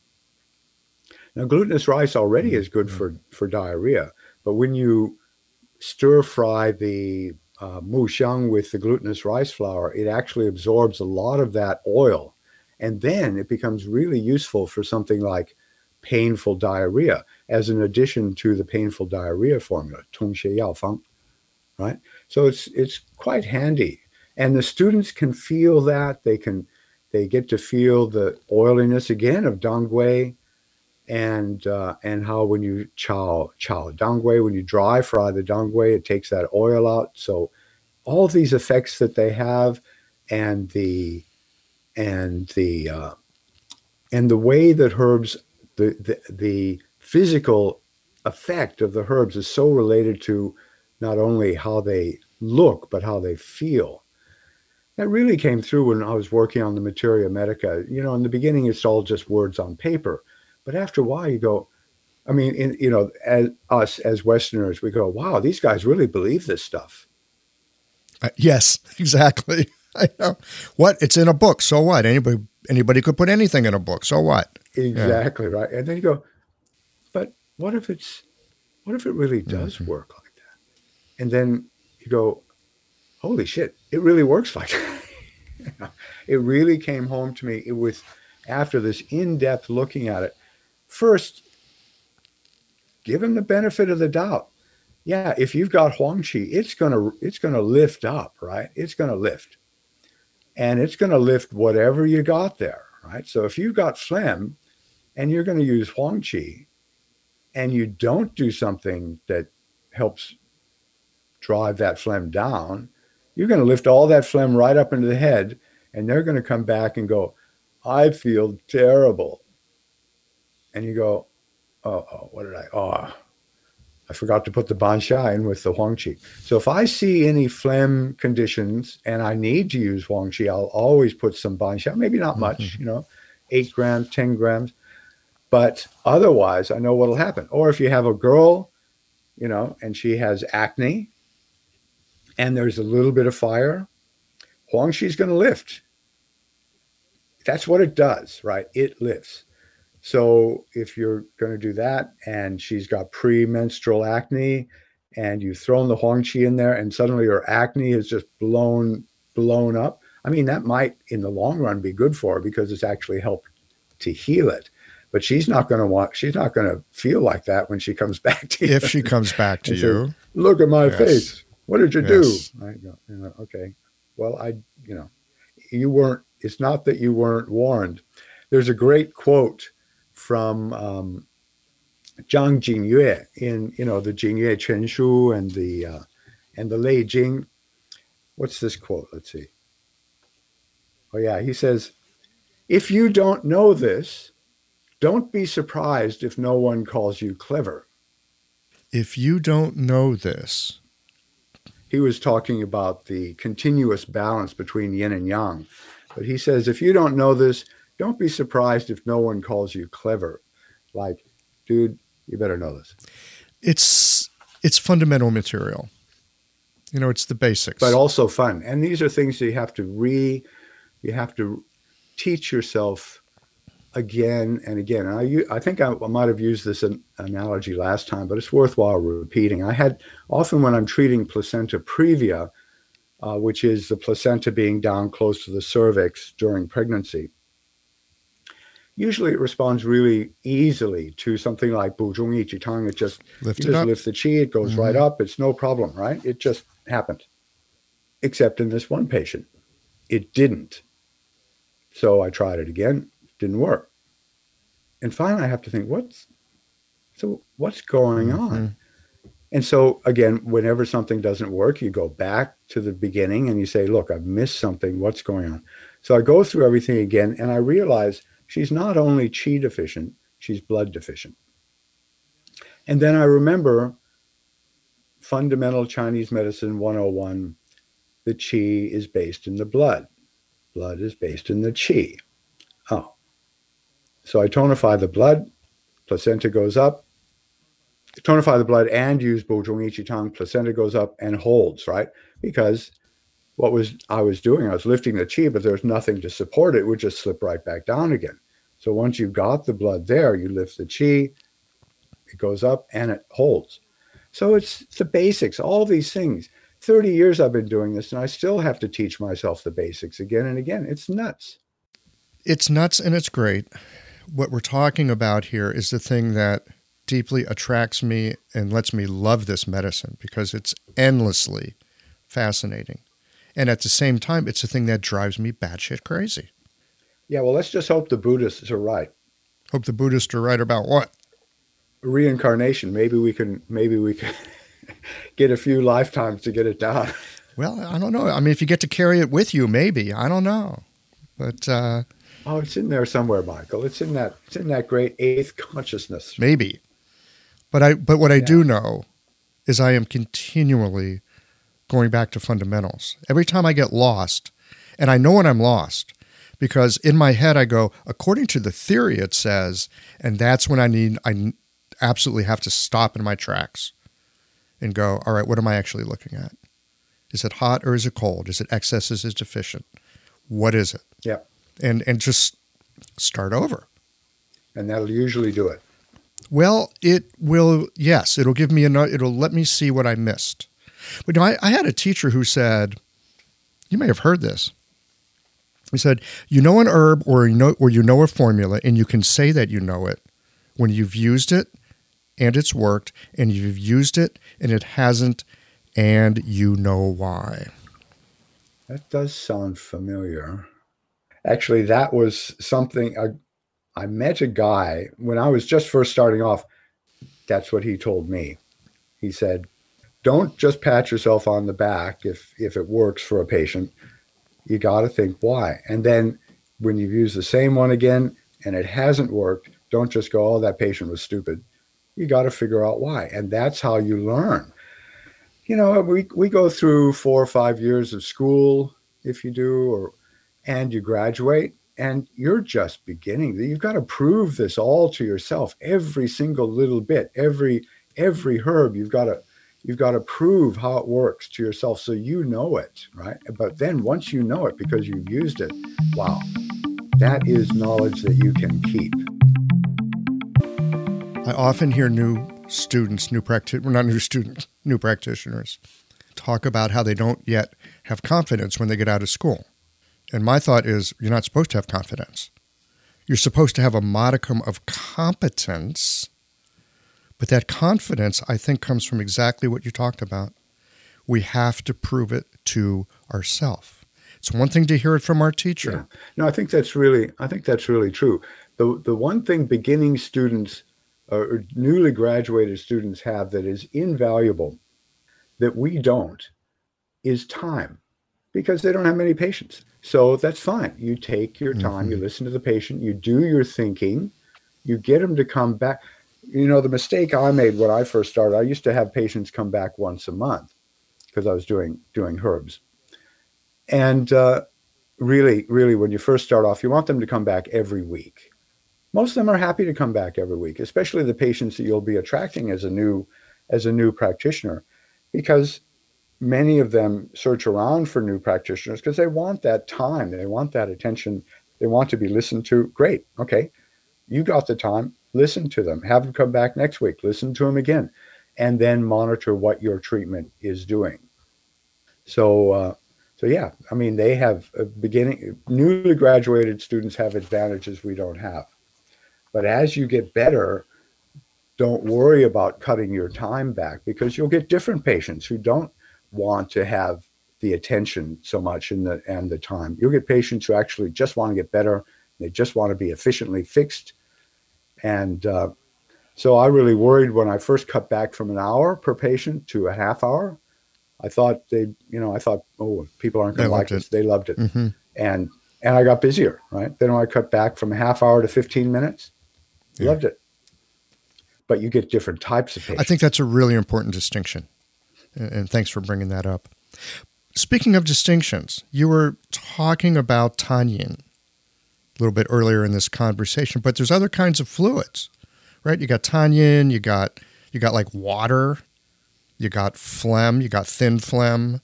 Speaker 1: Now, glutinous rice already mm-hmm. is good mm-hmm. for, for diarrhea, but when you stir fry the uh, with the glutinous rice flour, it actually absorbs a lot of that oil. And then it becomes really useful for something like painful diarrhea as an addition to the painful diarrhea formula, Tongxie Yao Fang, right? So it's, it's quite handy and the students can feel that they can they get to feel the oiliness again of dangui, and uh, and how when you chow chow dangui, when you dry fry the dangui, it takes that oil out. So all these effects that they have, and the and the uh, and the way that herbs the, the the physical effect of the herbs is so related to not only how they look but how they feel that really came through when I was working on the Materia Medica. You know, in the beginning, it's all just words on paper, but after a while, you go, I mean, in, you know, as us as Westerners, we go, wow, these guys really believe this stuff.
Speaker 2: Uh, yes, <laughs> exactly. <laughs> I know. What? It's in a book. So what? Anybody anybody could put anything in a book. So what?
Speaker 1: Exactly yeah. right. And then you go, but what if it's what if it really does mm-hmm. work like that? And then you go, holy shit, it really works like that. <laughs> it really came home to me. It was after this in-depth looking at it. First, give him the benefit of the doubt. Yeah, if you've got Huang Qi, it's gonna it's gonna lift up, right? It's gonna lift. And it's gonna lift whatever you got there, right? So if you've got phlegm and you're gonna use Huang Qi and you don't do something that helps drive that phlegm down, you're going to lift all that phlegm right up into the head, and they're going to come back and go, I feel terrible. And you go, oh, oh what did I? Oh, I forgot to put the Ban Xia in with the Huang Qi. So if I see any phlegm conditions and I need to use Huang Qi, I'll always put some Ban Xia, maybe not much, mm-hmm. you know, eight grams, 10 grams. But otherwise, I know what'll happen. Or if you have a girl, you know, and she has acne, and there's a little bit of fire, Huang Qi's going to lift. That's what it does, right? It lifts. So if you're going to do that and she's got premenstrual acne and you've thrown the Huang Qi in there and suddenly her acne is just blown blown up, I mean that might in the long run be good for her because it's actually helped to heal it. But she's not going to want she's not going to feel like that when she comes <laughs> back to you.
Speaker 2: If she comes back to you.
Speaker 1: Say, Look at my yes. face. What did you yes. do? I go, you know, okay. Well, I, you know, you weren't, it's not that you weren't warned. There's a great quote from um, Zhang Jingyue in, you know, the Jingyue Quan Shu and the, uh, and the Lei Jing. What's this quote? Let's see. Oh, yeah. He says, if you don't know this, don't be surprised if no one calls you clever.
Speaker 2: If you don't know this,
Speaker 1: he was talking about the continuous balance between yin and yang. But he says, if you don't know this, don't be surprised if no one calls you clever. Like, dude, you better know this.
Speaker 2: It's it's fundamental material. You know, it's the basics.
Speaker 1: But also fun. And these are things that you have to re you have to teach yourself again and again. And I, I think I, I might have used this an, analogy last time, but it's worthwhile repeating. I had often when I'm treating placenta previa, uh, which is the placenta being down close to the cervix during pregnancy. Usually, it responds really easily to something like Bu Zhong Yi Tang. It just lift you just lift the chi, it goes mm-hmm. right up. It's no problem, right? It just happened. Except in this one patient, it didn't. So I tried it again didn't work. And finally, I have to think, what's so what's going mm-hmm. on? And so again, whenever something doesn't work, you go back to the beginning and you say, look, I've missed something. What's going on? So I go through everything again and I realize she's not only chi deficient, she's blood deficient. And then I remember fundamental Chinese medicine 101 the chi is based in the blood. Blood is based in the chi. Oh, so I tonify the blood, placenta goes up. Tonify the blood and use Buzhong Yiqi Tang, placenta goes up and holds, right? Because what was I was doing, I was lifting the chi, but there's nothing to support it. It would just slip right back down again. So once you've got the blood there, you lift the chi, it goes up and it holds. So it's the basics, all these things. 30 years I've been doing this and I still have to teach myself the basics again and again. It's nuts.
Speaker 2: It's nuts and it's great what we're talking about here is the thing that deeply attracts me and lets me love this medicine because it's endlessly fascinating. And at the same time, it's the thing that drives me batshit crazy.
Speaker 1: Yeah, well, let's just hope the Buddhists are right.
Speaker 2: Hope the Buddhists are right about what?
Speaker 1: Reincarnation. Maybe we can. Maybe we can <laughs> get a few lifetimes to get it done.
Speaker 2: Well, I don't know. I mean, if you get to carry it with you, maybe. I don't know. But uh,
Speaker 1: oh, it's in there somewhere, Michael. It's in that. It's in that great eighth consciousness.
Speaker 2: Maybe. But I. But what I yeah. do know is I am continually going back to fundamentals. Every time I get lost, and I know when I'm lost, because in my head I go, according to the theory, it says, and that's when I need. I absolutely have to stop in my tracks and go, all right, what am I actually looking at? Is it hot or is it cold? Is it excess? Is it deficient? What is it?
Speaker 1: Yeah.
Speaker 2: And and just start over.
Speaker 1: And that'll usually do it.
Speaker 2: Well, it will. Yes, it'll give me a. It'll let me see what I missed. But you know, I, I had a teacher who said, you may have heard this. He said, "You know an herb, or you know, or you know a formula, and you can say that you know it when you've used it, and it's worked, and you've used it, and it hasn't, and you know why.
Speaker 1: That does sound familiar. Actually, that was something I, I met a guy when I was just first starting off. That's what he told me. He said, "Don't just pat yourself on the back if if it works for a patient. You got to think why. And then when you use the same one again and it hasn't worked, don't just go, "Oh, that patient was stupid." You got to figure out why, and that's how you learn you know, we, we go through four or five years of school, if you do, or and you graduate, and you're just beginning. You've got to prove this all to yourself, every single little bit, every every herb. You've got to you've got to prove how it works to yourself so you know it, right? But then once you know it because you've used it, wow, that is knowledge that you can keep.
Speaker 2: I often hear new students, new practitioners, not new students, new practitioners, talk about how they don't yet have confidence when they get out of school. And my thought is, you're not supposed to have confidence. You're supposed to have a modicum of competence, but that confidence, I think, comes from exactly what you talked about. We have to prove it to ourselves. It's one thing to hear it from our teacher.
Speaker 1: Yeah. No, I think that's really, I think that's really true. The the one thing beginning students uh, or newly graduated students have that is invaluable that we don't is time because they don't have many patients. So that's fine. You take your time, mm-hmm. you listen to the patient, you do your thinking, you get them to come back. You know, the mistake I made when I first started, I used to have patients come back once a month because I was doing doing herbs. And uh, really, really, when you first start off, you want them to come back every week most of them are happy to come back every week, especially the patients that you'll be attracting as a new as a new practitioner, because many of them search around for new practitioners because they want that time, they want that attention, they want to be listened to. Great, okay, you got the time. Listen to them. Have them come back next week. Listen to them again, and then monitor what your treatment is doing. So. Uh, so yeah, I mean, they have a beginning. Newly graduated students have advantages we don't have. But as you get better, don't worry about cutting your time back because you'll get different patients who don't want to have the attention so much in the and the time. You'll get patients who actually just want to get better. They just want to be efficiently fixed. And uh, so I really worried when I first cut back from an hour per patient to a half hour. I thought they, you know, I thought, oh, people aren't going to like this. They loved it, mm-hmm. and and I got busier, right? Then when I cut back from a half hour to 15 minutes. Yeah. Loved it. But you get different types of patients.
Speaker 2: I think that's a really important distinction. And thanks for bringing that up. Speaking of distinctions, you were talking about tanyin a little bit earlier in this conversation, but there's other kinds of fluids, right? You got tanyin, you got you got like water, you got phlegm, you got thin phlegm,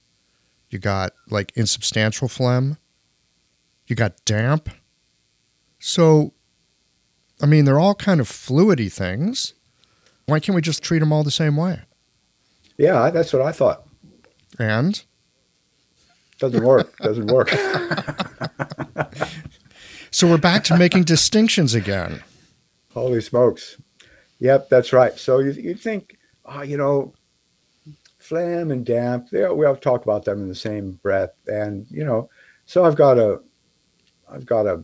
Speaker 2: you got like insubstantial phlegm, you got damp. So I mean, they're all kind of fluidy things. Why can't we just treat them all the same way?
Speaker 1: Yeah, that's what I thought.
Speaker 2: And
Speaker 1: doesn't work. doesn't work. <laughs>
Speaker 2: so we're back to making distinctions again.
Speaker 1: Holy smokes! Yep, that's right. So you you think, oh, you know, phlegm and damp. They, we all talk about them in the same breath, and you know, so I've got a, I've got a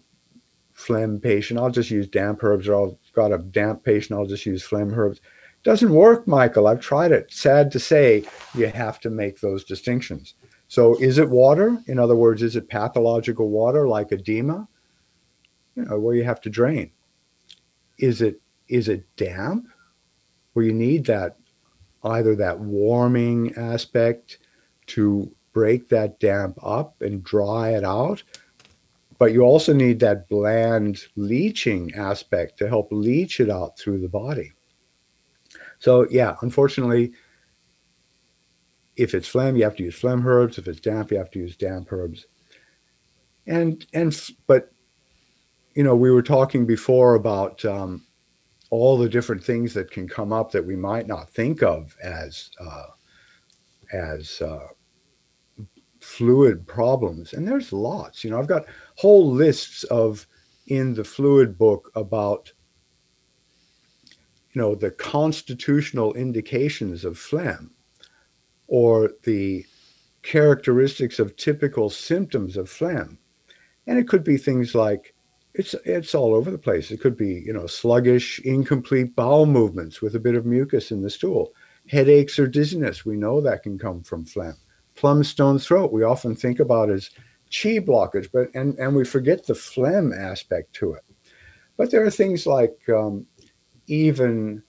Speaker 1: phlegm patient, I'll just use damp herbs, or I've got a damp patient, I'll just use phlegm herbs. Doesn't work, Michael. I've tried it. Sad to say, you have to make those distinctions. So, is it water? In other words, is it pathological water like edema? You know, where you have to drain. Is it is it damp? Where you need that either that warming aspect to break that damp up and dry it out, but you also need that bland leaching aspect to help leach it out through the body. So yeah, unfortunately, if it's phlegm, you have to use phlegm herbs. If it's damp, you have to use damp herbs. And and but you know, we were talking before about um, all the different things that can come up that we might not think of as uh, as uh, fluid problems, and there's lots. You know, I've got whole lists of in the fluid book about you know the constitutional indications of phlegm or the characteristics of typical symptoms of phlegm. And it could be things like it's it's all over the place. It could be, you know, sluggish, incomplete bowel movements with a bit of mucus in the stool, headaches or dizziness. We know that can come from phlegm. Plum stone throat, we often think about as chi blockage, but and and we forget the phlegm aspect to it. But there are things like um, even,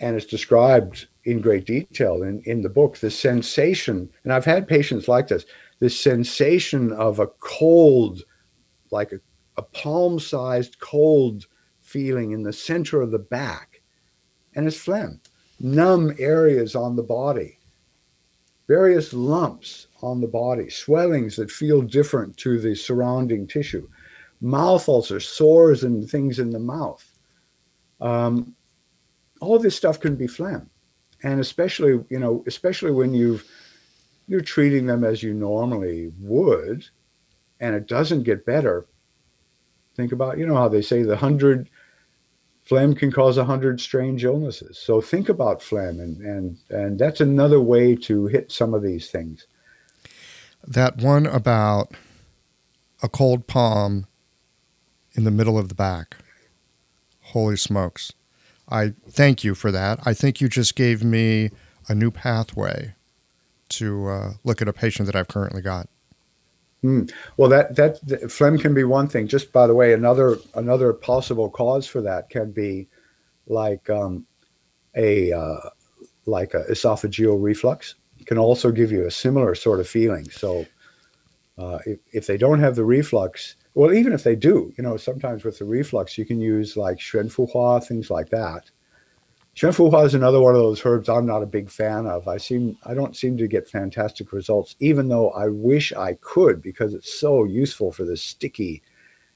Speaker 1: and it's described in great detail in, in the book, the sensation, and I've had patients like this, the sensation of a cold, like a, a palm sized cold feeling in the center of the back. And it's phlegm, numb areas on the body, various lumps on the body, swellings that feel different to the surrounding tissue, mouth ulcers, sores, and things in the mouth. Um, all this stuff can be phlegm. And especially you know especially when you've you're treating them as you normally would and it doesn't get better. Think about you know how they say the hundred phlegm can cause a hundred strange illnesses. So think about phlegm and and and that's another way to hit some of these things.
Speaker 2: That one about a cold palm in the middle of the back holy smokes I thank you for that. I think you just gave me a new pathway to uh, look at a patient that I've currently got.
Speaker 1: Mm. Well, that that phlegm can be one thing. Just by the way, another another possible cause for that can be like um, a uh, like a esophageal reflux. Can also give you a similar sort of feeling. So, uh, if, if they don't have the reflux, well, even if they do, you know, sometimes with the reflux, you can use like Xuanfuhua, things like that. Xuanfuhua is another one of those herbs I'm not a big fan of. I seem I don't seem to get fantastic results, even though I wish I could because it's so useful for this sticky,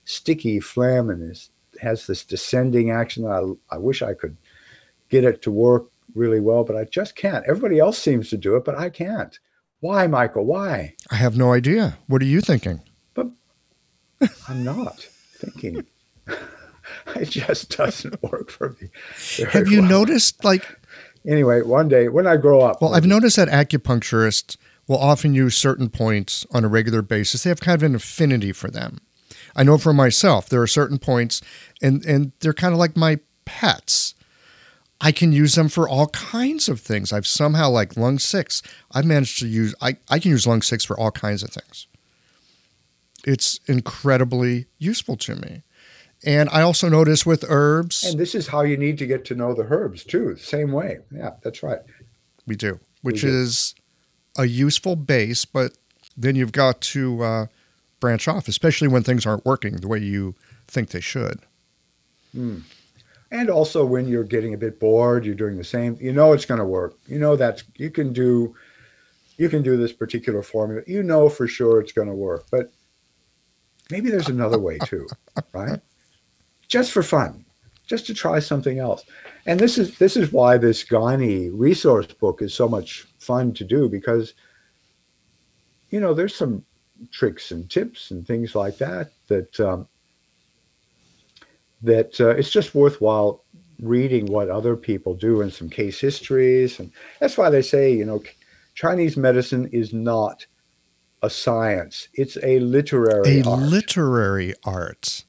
Speaker 1: sticky phlegm and has this descending action. I I wish I could get it to work really well, but I just can't. Everybody else seems to do it, but I can't. Why, Michael? Why?
Speaker 2: I have no idea. What are you thinking?
Speaker 1: I'm not thinking. <laughs> it just doesn't work for me.
Speaker 2: Have you well. noticed, like,
Speaker 1: anyway, one day when I grow up?
Speaker 2: Well, I've noticed that acupuncturists will often use certain points on a regular basis. They have kind of an affinity for them. I know for myself, there are certain points, and and they're kind of like my pets. I can use them for all kinds of things. I've somehow like lung six. I've managed to use I, I can use lung six for all kinds of things it's incredibly useful to me. And I also notice with herbs.
Speaker 1: And this is how you need to get to know the herbs too, same way. Yeah, that's right.
Speaker 2: We do, which we do. is a useful base, but then you've got to uh, branch off, especially when things aren't working the way you think they should.
Speaker 1: Mm. And also when you're getting a bit bored, you're doing the same, you know it's going to work. You know that you can do you can do this particular formula. You know for sure it's going to work. But maybe there's another way too, <laughs> right? Just for fun, just to try something else. And this is this is why this gyne resource book is so much fun to do because you know there's some tricks and tips and things like that that um, that uh, it's just worthwhile reading what other people do and some case histories and that's why they say you know Chinese medicine is not a science. It's a literary
Speaker 2: a
Speaker 1: art.
Speaker 2: literary art.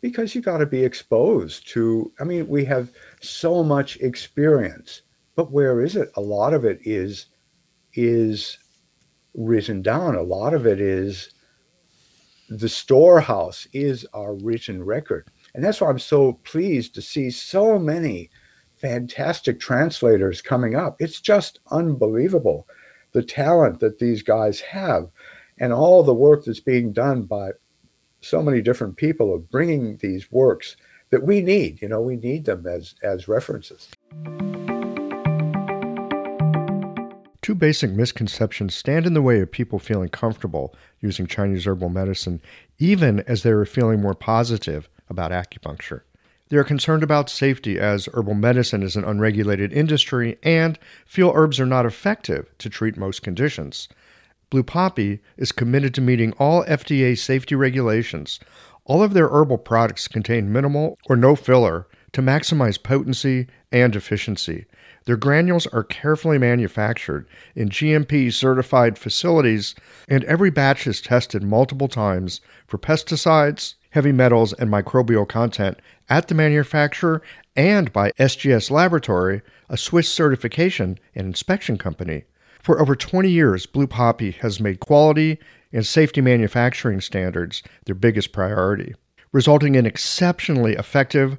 Speaker 1: because you got to be exposed to, I mean, we have so much experience, but where is it? A lot of it is, is written down. A lot of it is the storehouse is our written record. And that's why I'm so pleased to see so many fantastic translators coming up. It's just unbelievable the talent that these guys have and all the work that's being done by so many different people of bringing these works that we need. You know, we need them as, as references.
Speaker 2: Two basic misconceptions stand in the way of people feeling comfortable using Chinese herbal medicine, even as they are feeling more positive about acupuncture. They are concerned about safety as herbal medicine is an unregulated industry and feel herbs are not effective to treat most conditions. Blue Poppy is committed to meeting all FDA safety regulations. All of their herbal products contain minimal or no filler to maximize potency and efficiency. Their granules are carefully manufactured in GMP certified facilities, and every batch is tested multiple times for pesticides, heavy metals, and microbial content at the manufacturer and by SGS Laboratory, a Swiss certification and inspection company. For over 20 years, Blue Poppy has made quality and safety manufacturing standards their biggest priority, resulting in exceptionally effective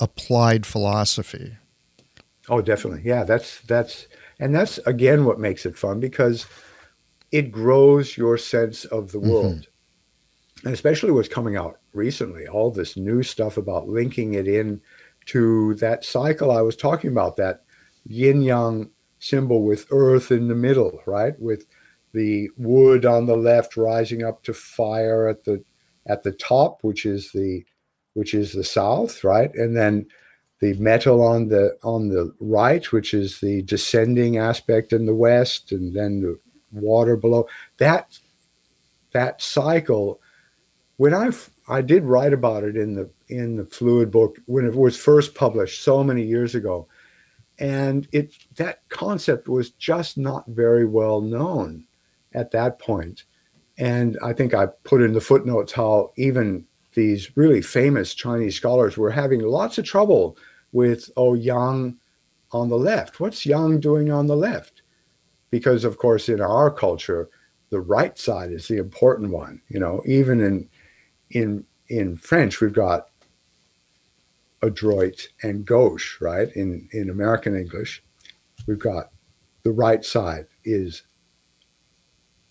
Speaker 2: applied philosophy.
Speaker 1: Oh, definitely. Yeah, that's that's and that's again what makes it fun because it grows your sense of the mm-hmm. world. Mm-hmm. And especially what's coming out recently, all this new stuff about linking it in to that cycle I was talking about, that yin yang symbol with earth in the middle, right? With the wood on the left rising up to fire at the at the top, which is the which is the south, right? And then the metal on the on the right, which is the descending aspect in the west, and then the water below. That that cycle. When I I did write about it in the in the fluid book when it was first published so many years ago, and it that concept was just not very well known at that point. And I think I put in the footnotes how even these really famous Chinese scholars were having lots of trouble with, oh, Yang on the left. What's Yang doing on the left? Because, of course, in our culture, the right side is the important one. You know, even in in in French, we've got adroit and gauche, right? In in American English, we've got the right side is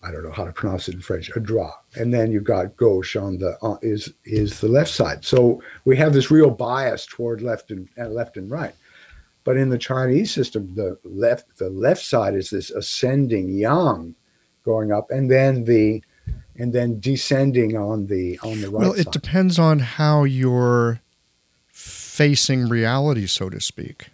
Speaker 1: I don't know how to pronounce it in French, a draw, and then you've got gauche on the uh, is is the left side. So we have this real bias toward left and uh, left and right. But in the Chinese system, the left the left side is this ascending yang, going up, and then the and then descending on the on the right.
Speaker 2: Well, it
Speaker 1: side.
Speaker 2: depends on how you're facing reality, so to speak.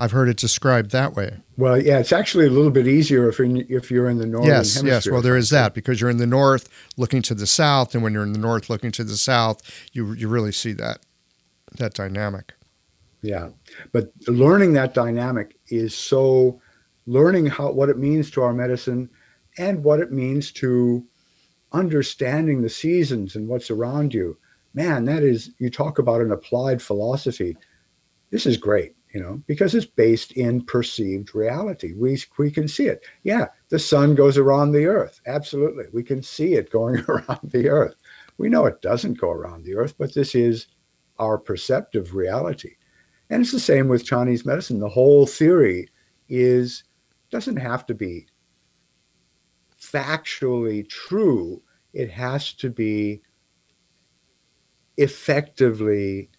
Speaker 2: I've heard it described that way.
Speaker 1: Well, yeah, it's actually a little bit easier if you're in, if you're in the northern
Speaker 2: yes,
Speaker 1: hemisphere.
Speaker 2: Yes, well, there is that because you're in the north looking to the south, and when you're in the north looking to the south, you you really see that that dynamic.
Speaker 1: Yeah, but learning that dynamic is so learning how what it means to our medicine and what it means to understanding the seasons and what's around you. Man, that is you talk about an applied philosophy. This is great you know, because it's based in perceived reality. We, we can see it. Yeah, the sun goes around the earth. Absolutely. We can see it going <laughs> around the earth. We know it doesn't go around the earth, but this is our perceptive reality. And it's the same with Chinese medicine. The whole theory is doesn't have to be factually true. It has to be effectively,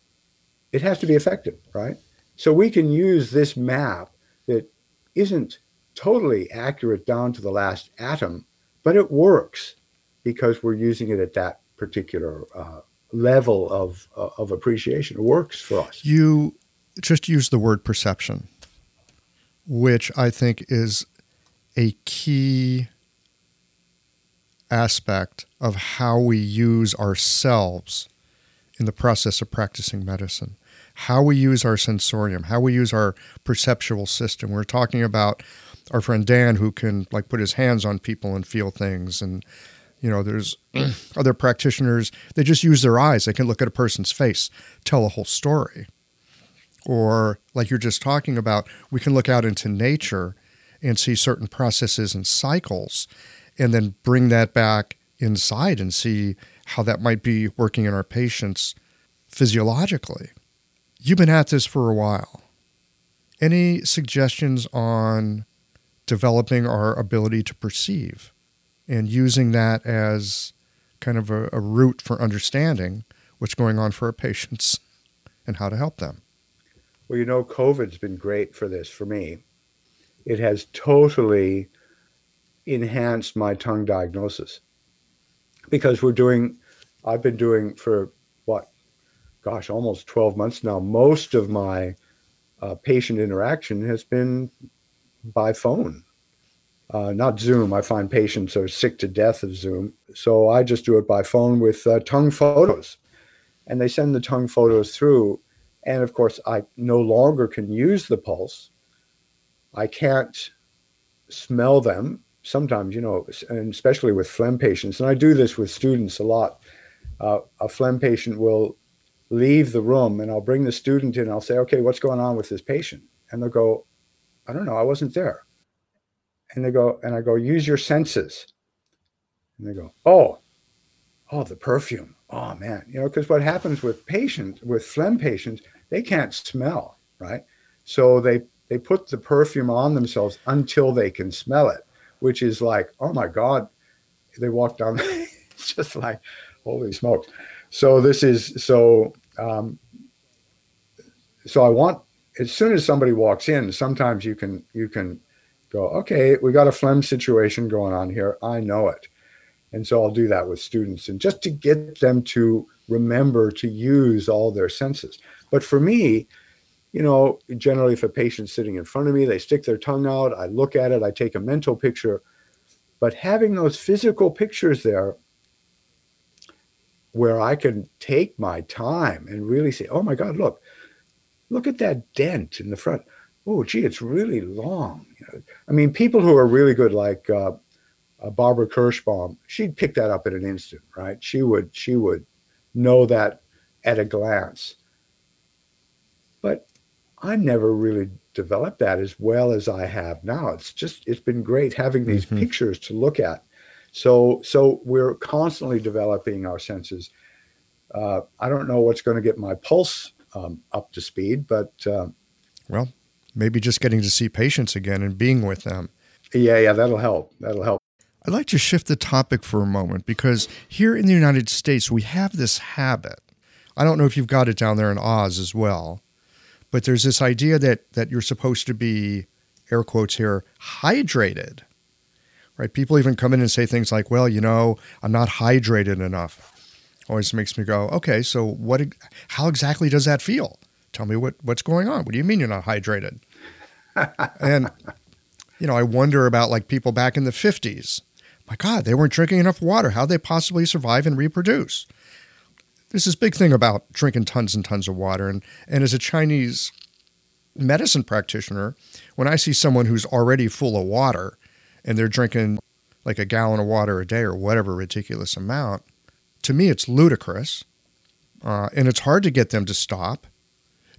Speaker 1: it has to be effective, right? So we can use this map that isn't totally accurate down to the last atom, but it works because we're using it at that particular uh, level of uh, of appreciation. It works for us.
Speaker 2: You just use the word perception, which I think is a key aspect of how we use ourselves in the process of practicing medicine. How we use our sensorium, how we use our perceptual system. We're talking about our friend Dan who can like put his hands on people and feel things and you know there's <clears throat> other practitioners they just use their eyes. They can look at a person's face tell a whole story. Or like you're just talking about we can look out into nature and see certain processes and cycles and then bring that back inside and see how that might be working in our patients physiologically you've been at this for a while any suggestions on developing our ability to perceive and using that as kind of a, a route for understanding what's going on for our patients and how to help them.
Speaker 1: Well, you know, COVID's been great for this for me. It has totally enhanced my tongue diagnosis because we're doing, I've been doing for gosh, almost 12 months now. Most of my uh, patient interaction has been by phone, uh, not Zoom. I find patients are sick to death of Zoom. So I just do it by phone with uh, tongue photos. And they send the tongue photos through. And of course, I no longer can use the pulse. I can't smell them sometimes, you know, and especially with phlegm patients. And I do this with students a lot. Uh, a phlegm patient will leave the room and I'll bring the student in. I'll say, okay, what's going on with this patient? And they'll go, I don't know. I wasn't there. And they go, and I go, use your senses. And they go, oh, oh, the perfume. Oh man, you know, because what happens with patients, with phlegm patients, they can't smell, right? So they they put the perfume on themselves until they can smell it, which is like, oh my God, they walk down, it's <laughs> just like, holy smokes. So this is so um, so I want as soon as somebody walks in, sometimes you can you can go, okay, we got a phlegm situation going on here. I know it. And so I'll do that with students and just to get them to remember to use all their senses. But for me, you know, generally if a patient's sitting in front of me, they stick their tongue out, I look at it, I take a mental picture. But having those physical pictures there where I can take my time and really say, oh my God, look, look at that dent in the front. Oh, gee, it's really long. You know, I mean, people who are really good, like uh, uh, Barbara Kirschbaum, she'd pick that up in an instant, right? She would, she would know that at a glance. But I never really developed that as well as I have now. It's just, it's been great having these mm-hmm. pictures to look at. So, so we're constantly developing our senses. Uh, I don't know what's going to get my pulse um, up to speed. But uh,
Speaker 2: well, maybe just getting to see patients again and being with them.
Speaker 1: Yeah, yeah, that'll help. That'll help.
Speaker 2: I'd like to shift the topic for a moment because here in the United States, we have this habit. I don't know if you've got it down there in Oz as well, but there's this idea that that you're supposed to be, air quotes here, hydrated. Right? People even come in and say things like, "Well, you know, I'm not hydrated enough." always makes me go, okay, so what? How exactly does that feel? Tell me what what's going on. What do you mean you're not hydrated? <laughs> and you know, I wonder about like people back in the 50s. My God, they weren't drinking enough water. How'd they possibly survive and reproduce? There's this big thing about drinking tons and tons of water. And, and as a Chinese medicine practitioner, when I see someone who's already full of water and they're drinking like a gallon of water a day or whatever ridiculous amount, to me, it's ludicrous, uh, and it's hard to get them to stop.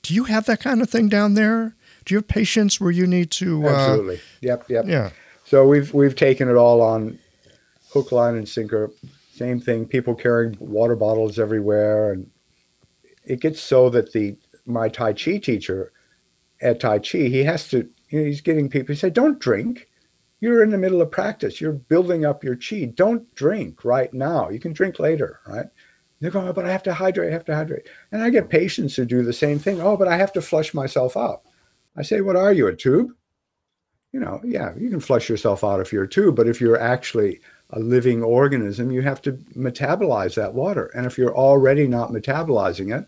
Speaker 2: Do you have that kind of thing down there? Do you have patients where you need to?
Speaker 1: Uh, Absolutely. Yep. Yep.
Speaker 2: Yeah.
Speaker 1: So we've we've taken it all on hook, line, and sinker. Same thing. People carrying water bottles everywhere, and it gets so that the my Tai Chi teacher at Tai Chi, he has to. You know, he's getting people. He said, "Don't drink." You're in the middle of practice. You're building up your chi. Don't drink right now. You can drink later, right? They're going, oh, but I have to hydrate. I have to hydrate. And I get patients who do the same thing. Oh, but I have to flush myself out. I say, what are you, a tube? You know, yeah, you can flush yourself out if you're a tube, but if you're actually a living organism, you have to metabolize that water. And if you're already not metabolizing it,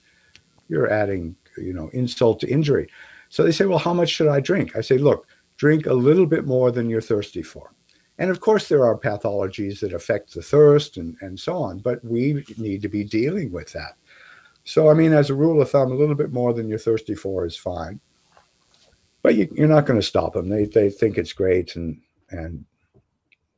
Speaker 1: you're adding, you know, insult to injury. So they say, well, how much should I drink? I say, look, drink a little bit more than you're thirsty for. And of course, there are pathologies that affect the thirst and, and so on, but we need to be dealing with that. So, I mean, as a rule of thumb, a little bit more than you're thirsty for is fine. But you, are not going to stop them. They, they think it's great and, and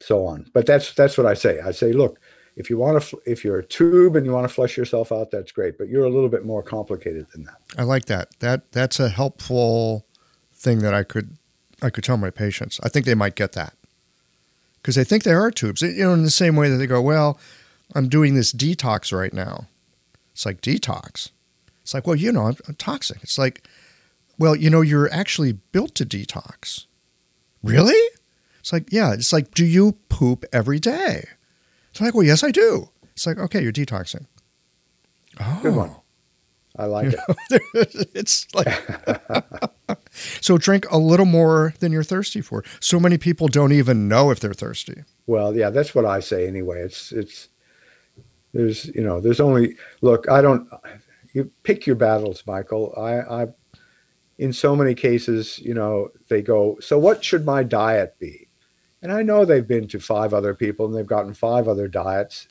Speaker 1: so on. But that's that's what I say. I say, look, if you want to, if you're a tube and you want to flush yourself out, that's great. But you're a little bit more complicated than that.
Speaker 2: I like that. That that's a helpful thing that I could I could tell my patients. I think they might get that because they think they are tubes. You know, in the same way that they go, well, I'm doing this detox right now. It's like detox. It's like, well, you know, I'm, I'm toxic. It's like, well, you know, you're actually built to detox. Really? It's like, yeah, it's like, do you poop every day? It's like, well, yes, I do. It's like, okay, you're detoxing.
Speaker 1: Oh. I like you it. <laughs>
Speaker 2: it's like, <laughs> so drink a little more than you're thirsty for. So many people don't even know if they're thirsty.
Speaker 1: Well, yeah, that's what I say anyway. It's, it's, there's, you know, there's only, look, I don't, you pick your battles, Michael. I, I, in so many cases, you know, they go, so what should my diet be? And I know they've been to five other people and they've gotten five other diets.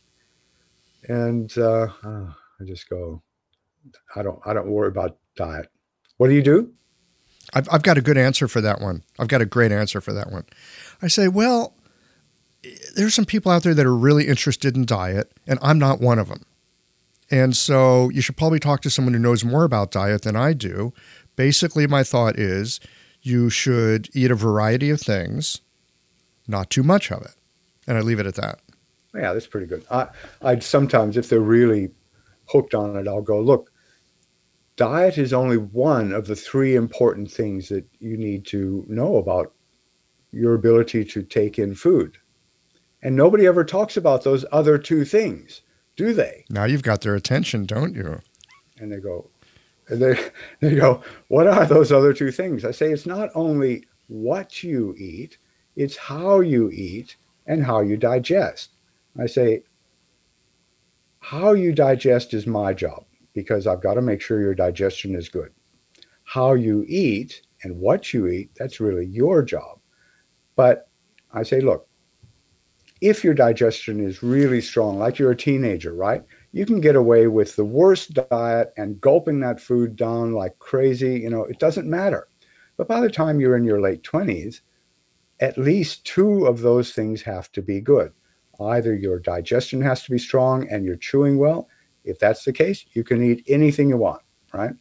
Speaker 1: And uh, oh, I just go, I don't, I don't worry about diet. What do you do?
Speaker 2: I've, I've got a good answer for that one. I've got a great answer for that one. I say, well, there's some people out there that are really interested in diet, and I'm not one of them. And so you should probably talk to someone who knows more about diet than I do. Basically, my thought is you should eat a variety of things not too much of it. And I leave it at that.
Speaker 1: Yeah, that's pretty good. I, I'd sometimes, if they're really hooked on it, I'll go, look, diet is only one of the three important things that you need to know about your ability to take in food. And nobody ever talks about those other two things, do they?
Speaker 2: Now you've got their attention, don't you?
Speaker 1: And they go, and they, <laughs> they go, what are those other two things? I say, it's not only what you eat, it's how you eat and how you digest. I say, how you digest is my job because I've got to make sure your digestion is good. How you eat and what you eat, that's really your job. But I say, look, if your digestion is really strong, like you're a teenager, right? You can get away with the worst diet and gulping that food down like crazy. You know, it doesn't matter. But by the time you're in your late 20s, at least two of those things have to be good. Either your digestion has to be strong and you're chewing well. If that's the case, you can eat anything you want, right?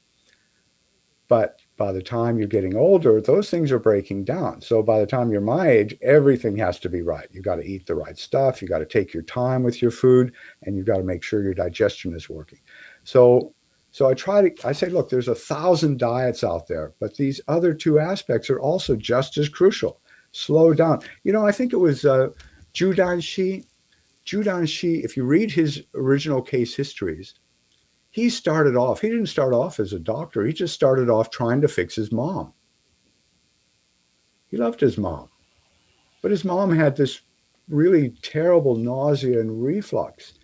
Speaker 1: But by the time you're getting older, those things are breaking down. So by the time you're my age, everything has to be right. You got to eat the right stuff. You got to take your time with your food, and you've got to make sure your digestion is working. So, so I try to. I say, look, there's a thousand diets out there, but these other two aspects are also just as crucial slow down. You know, I think it was uh, Zhu Danxi. Zhu Shi, if you read his original case histories, he started off, he didn't start off as a doctor. He just started off trying to fix his mom. He loved his mom. But his mom had this really terrible nausea and reflux.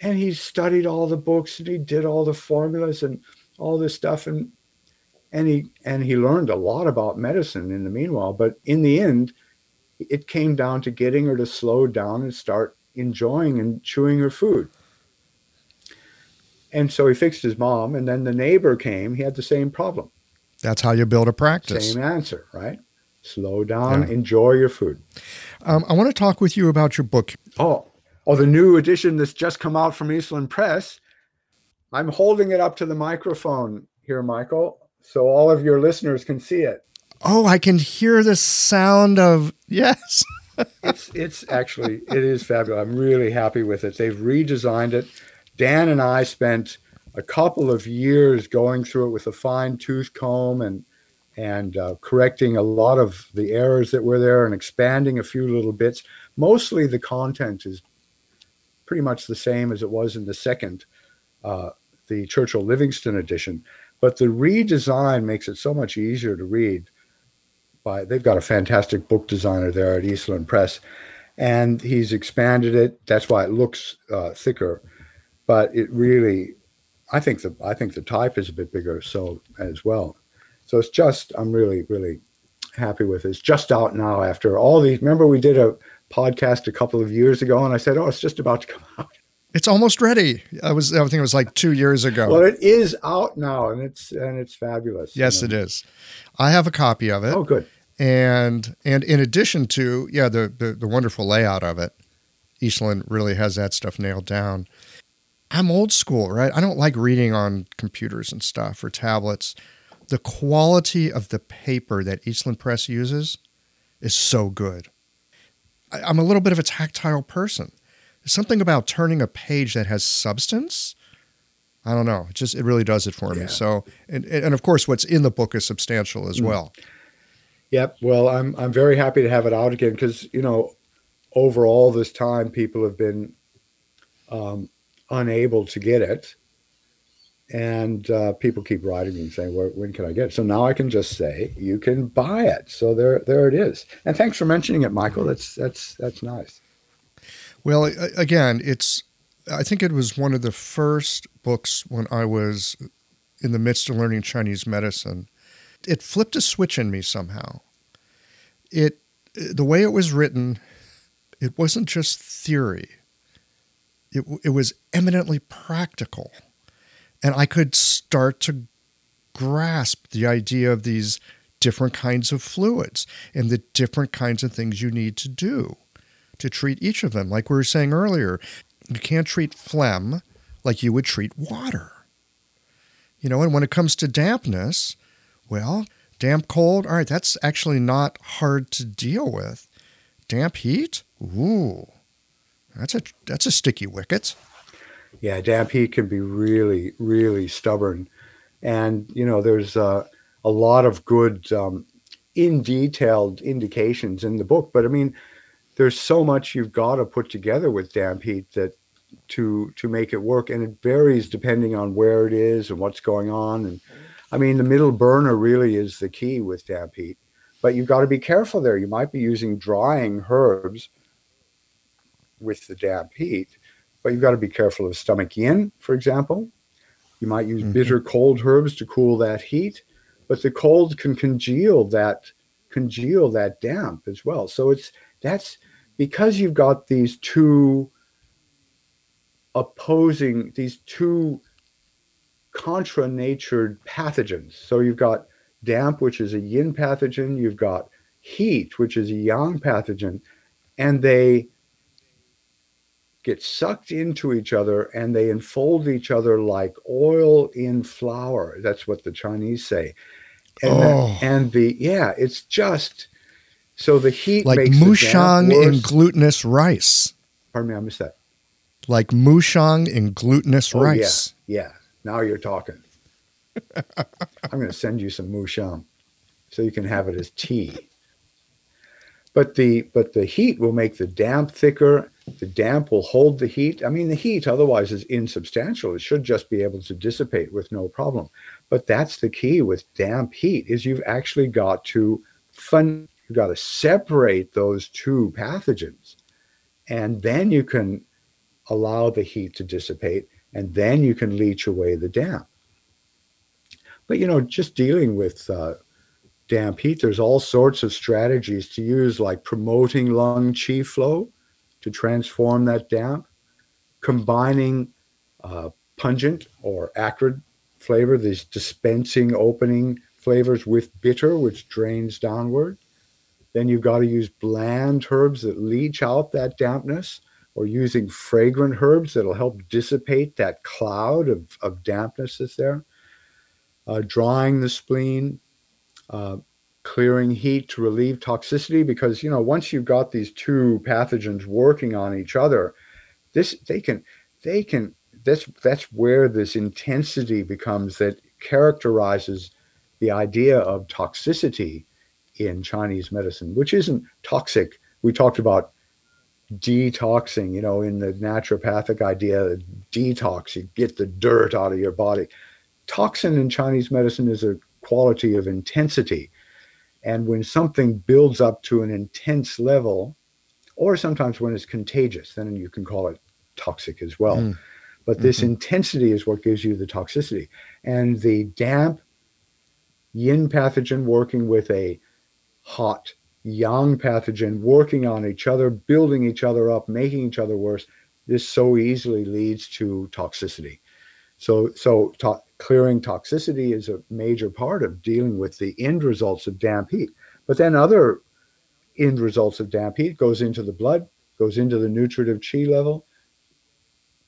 Speaker 1: And he studied all the books and he did all the formulas and all this stuff. And and he and he learned a lot about medicine in the meanwhile but in the end it came down to getting her to slow down and start enjoying and chewing her food. And so he fixed his mom and then the neighbor came he had the same problem.
Speaker 2: That's how you build a practice.
Speaker 1: Same answer right? Slow down yeah. enjoy your food.
Speaker 2: Um, i want to talk with you about your book.
Speaker 1: Oh oh the new edition that's just come out from eastland press. I'm holding it up to the microphone here michael so all of your listeners can see it.
Speaker 2: Oh, I can hear the sound of yes.
Speaker 1: it's it's actually it is fabulous. I'm really happy with it. They've redesigned it. Dan and I spent a couple of years going through it with a fine tooth comb and and uh, correcting a lot of the errors that were there and expanding a few little bits. Mostly the content is pretty much the same as it was in the second, uh, the Churchill Livingstone edition. But the redesign makes it so much easier to read. By they've got a fantastic book designer there at Eastland Press, and he's expanded it. That's why it looks uh, thicker, but it really, I think the I think the type is a bit bigger so as well. So it's just I'm really really happy with it. It's just out now after all these. Remember we did a podcast a couple of years ago, and I said, "Oh, it's just about to come <laughs> out."
Speaker 2: It's almost ready. I was I think it was like two years ago.
Speaker 1: Well, it is out now, and it's and it's fabulous.
Speaker 2: Yes, you know? it is. I have a copy of it.
Speaker 1: Oh, good
Speaker 2: and and in addition to yeah the, the, the wonderful layout of it eastland really has that stuff nailed down. I'm old school right? I don't like reading on computers and stuff or tablets. The quality of the paper that eastland press uses is so good. I, i'm a little bit of a tactile person. There's something about turning a page that has substance i don't know it just it really does it for yeah. me so and, and of course what's in the book is substantial as mm. well
Speaker 1: Yep. Well, I'm I'm very happy to have it out again because you know, over all this time, people have been um, unable to get it, and uh, people keep writing me and saying, well, "When can I get it?" So now I can just say, "You can buy it." So there, there it is. And thanks for mentioning it, Michael. That's that's that's nice.
Speaker 2: Well, again, it's. I think it was one of the first books when I was in the midst of learning Chinese medicine it flipped a switch in me somehow. It the way it was written, it wasn't just theory. It it was eminently practical, and I could start to grasp the idea of these different kinds of fluids and the different kinds of things you need to do to treat each of them. Like we were saying earlier, you can't treat phlegm like you would treat water. You know, and when it comes to dampness, well, damp cold, all right, that's actually not hard to deal with. Damp heat, ooh, that's a that's a sticky wicket.
Speaker 1: Yeah, damp heat can be really, really stubborn, and you know there's uh, a lot of good um, in detailed indications in the book. But I mean, there's so much you've got to put together with damp heat that to to make it work, and it varies depending on where it is and what's going on and I mean, the middle burner really is the key with damp heat, but you've got to be careful there. You might be using drying herbs with the damp heat, but you've got to be careful of stomach yin, for example. You might use mm-hmm. bitter cold herbs to cool that heat, but the cold can congeal that congeal that damp as well. So it's that's because you've got these two opposing these two contra natured pathogens. So you've got damp, which is a yin pathogen, you've got heat, which is a yang pathogen, and they get sucked into each other and they enfold each other like oil in flour. That's what the Chinese say. And, oh. that, and the, yeah, it's just so the heat
Speaker 2: like
Speaker 1: makes
Speaker 2: mushang in glutinous rice.
Speaker 1: Pardon me, I missed that.
Speaker 2: Like mushang in glutinous oh, rice.
Speaker 1: Yeah, yeah. Now you're talking. <laughs> I'm going to send you some mushang so you can have it as tea. But the but the heat will make the damp thicker. The damp will hold the heat. I mean, the heat otherwise is insubstantial. It should just be able to dissipate with no problem. But that's the key with damp heat is you've actually got to fun. You've got to separate those two pathogens, and then you can allow the heat to dissipate and then you can leach away the damp. But you know, just dealing with uh, damp heat, there's all sorts of strategies to use, like promoting lung qi flow to transform that damp, combining uh, pungent or acrid flavor, these dispensing opening flavors with bitter, which drains downward. Then you've got to use bland herbs that leach out that dampness or using fragrant herbs that'll help dissipate that cloud of, of dampness that's there. Uh, drying the spleen, uh, clearing heat to relieve toxicity, because you know once you've got these two pathogens working on each other, this they can they can that's that's where this intensity becomes that characterizes the idea of toxicity in Chinese medicine, which isn't toxic. We talked about detoxing, you know, in the naturopathic idea, detox, you get the dirt out of your body. Toxin in Chinese medicine is a quality of intensity. And when something builds up to an intense level, or sometimes when it's contagious, then you can call it toxic as well. Mm. But this mm-hmm. intensity is what gives you the toxicity. And the damp yin pathogen working with a hot yang pathogen working on each other, building each other up, making each other worse, this so easily leads to toxicity. So, so to- clearing toxicity is a major part of dealing with the end results of damp heat. But then other end results of damp heat goes into the blood, goes into the nutritive chi level.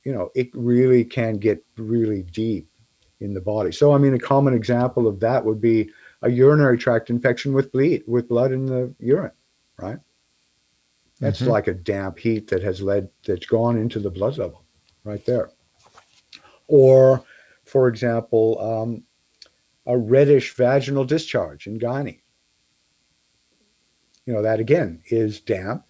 Speaker 1: You know, it really can get really deep in the body. So, I mean, a common example of that would be a urinary tract infection with bleed, with blood in the urine, right? That's mm-hmm. like a damp heat that has led, that's gone into the blood level right there. Or, for example, um, a reddish vaginal discharge in gynae. You know, that again is damp,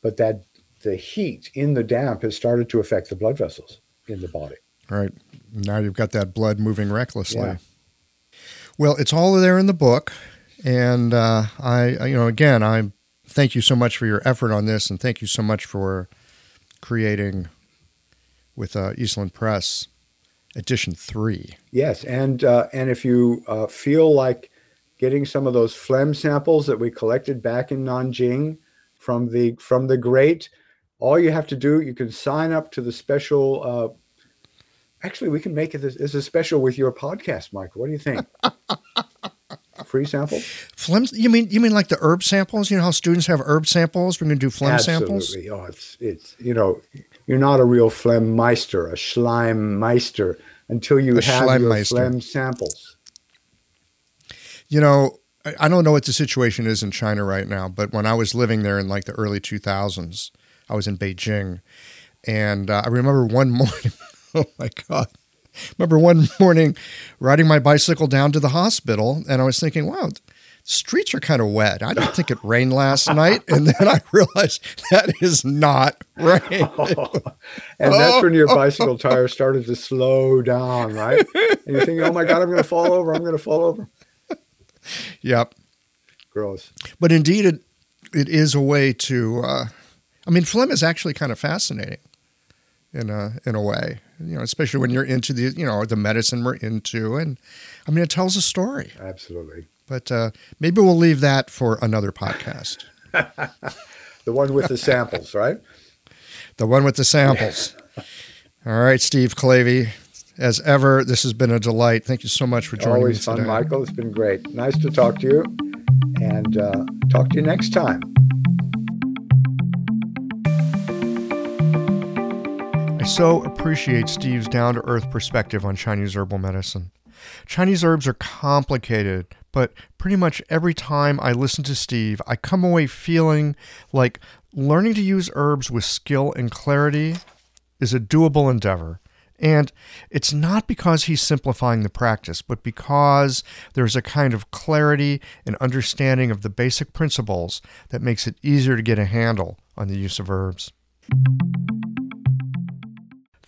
Speaker 1: but that the heat in the damp has started to affect the blood vessels in the body.
Speaker 2: Right. Now you've got that blood moving recklessly. Yeah. Well, it's all there in the book. And uh, I, you know, again, I thank you so much for your effort on this, and thank you so much for creating with uh, Eastland Press edition three.
Speaker 1: Yes, and uh, and if you uh, feel like getting some of those phlegm samples that we collected back in Nanjing from the from the great, all you have to do you can sign up to the special. Actually, we can make it as a special with your podcast, Mike. What do you think? <laughs> free samples?
Speaker 2: Phlegm? You mean you mean like the herb samples? You know how students have herb samples? We're going to do phlegm
Speaker 1: Absolutely.
Speaker 2: samples.
Speaker 1: Oh, it's it's you know you're not a real phlegm meister, a schleim meister until you a have your meister. phlegm samples.
Speaker 2: You know, I don't know what the situation is in China right now, but when I was living there in like the early 2000s, I was in Beijing, and uh, I remember one <laughs> morning. <laughs> oh my god! remember one <laughs> morning riding my bicycle down to the hospital, and I was thinking, wow, streets are kind of wet. I don't think it rained last <laughs> night. And then I realized that is not rain. Oh,
Speaker 1: and that's when your bicycle tire started to slow down, right? And you're thinking, oh my God, I'm going to fall over. I'm going to fall over.
Speaker 2: Yep.
Speaker 1: Gross.
Speaker 2: But indeed, it, it is a way to, uh, I mean, phlegm is actually kind of fascinating in a, in a way you know, especially when you're into the, you know, the medicine we're into. And I mean, it tells a story.
Speaker 1: Absolutely.
Speaker 2: But uh, maybe we'll leave that for another podcast. <laughs>
Speaker 1: the one with the samples, right?
Speaker 2: The one with the samples. <laughs> All right, Steve Clavey. As ever, this has been a delight. Thank you so much for joining
Speaker 1: Always
Speaker 2: me.
Speaker 1: Always fun, Michael. It's been great. Nice to talk to you. And uh, talk to you next time.
Speaker 2: I so appreciate Steve's down to earth perspective on Chinese herbal medicine. Chinese herbs are complicated, but pretty much every time I listen to Steve, I come away feeling like learning to use herbs with skill and clarity is a doable endeavor. And it's not because he's simplifying the practice, but because there's a kind of clarity and understanding of the basic principles that makes it easier to get a handle on the use of herbs.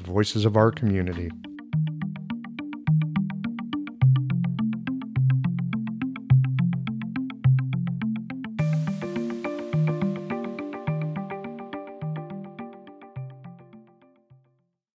Speaker 2: the voices of our community.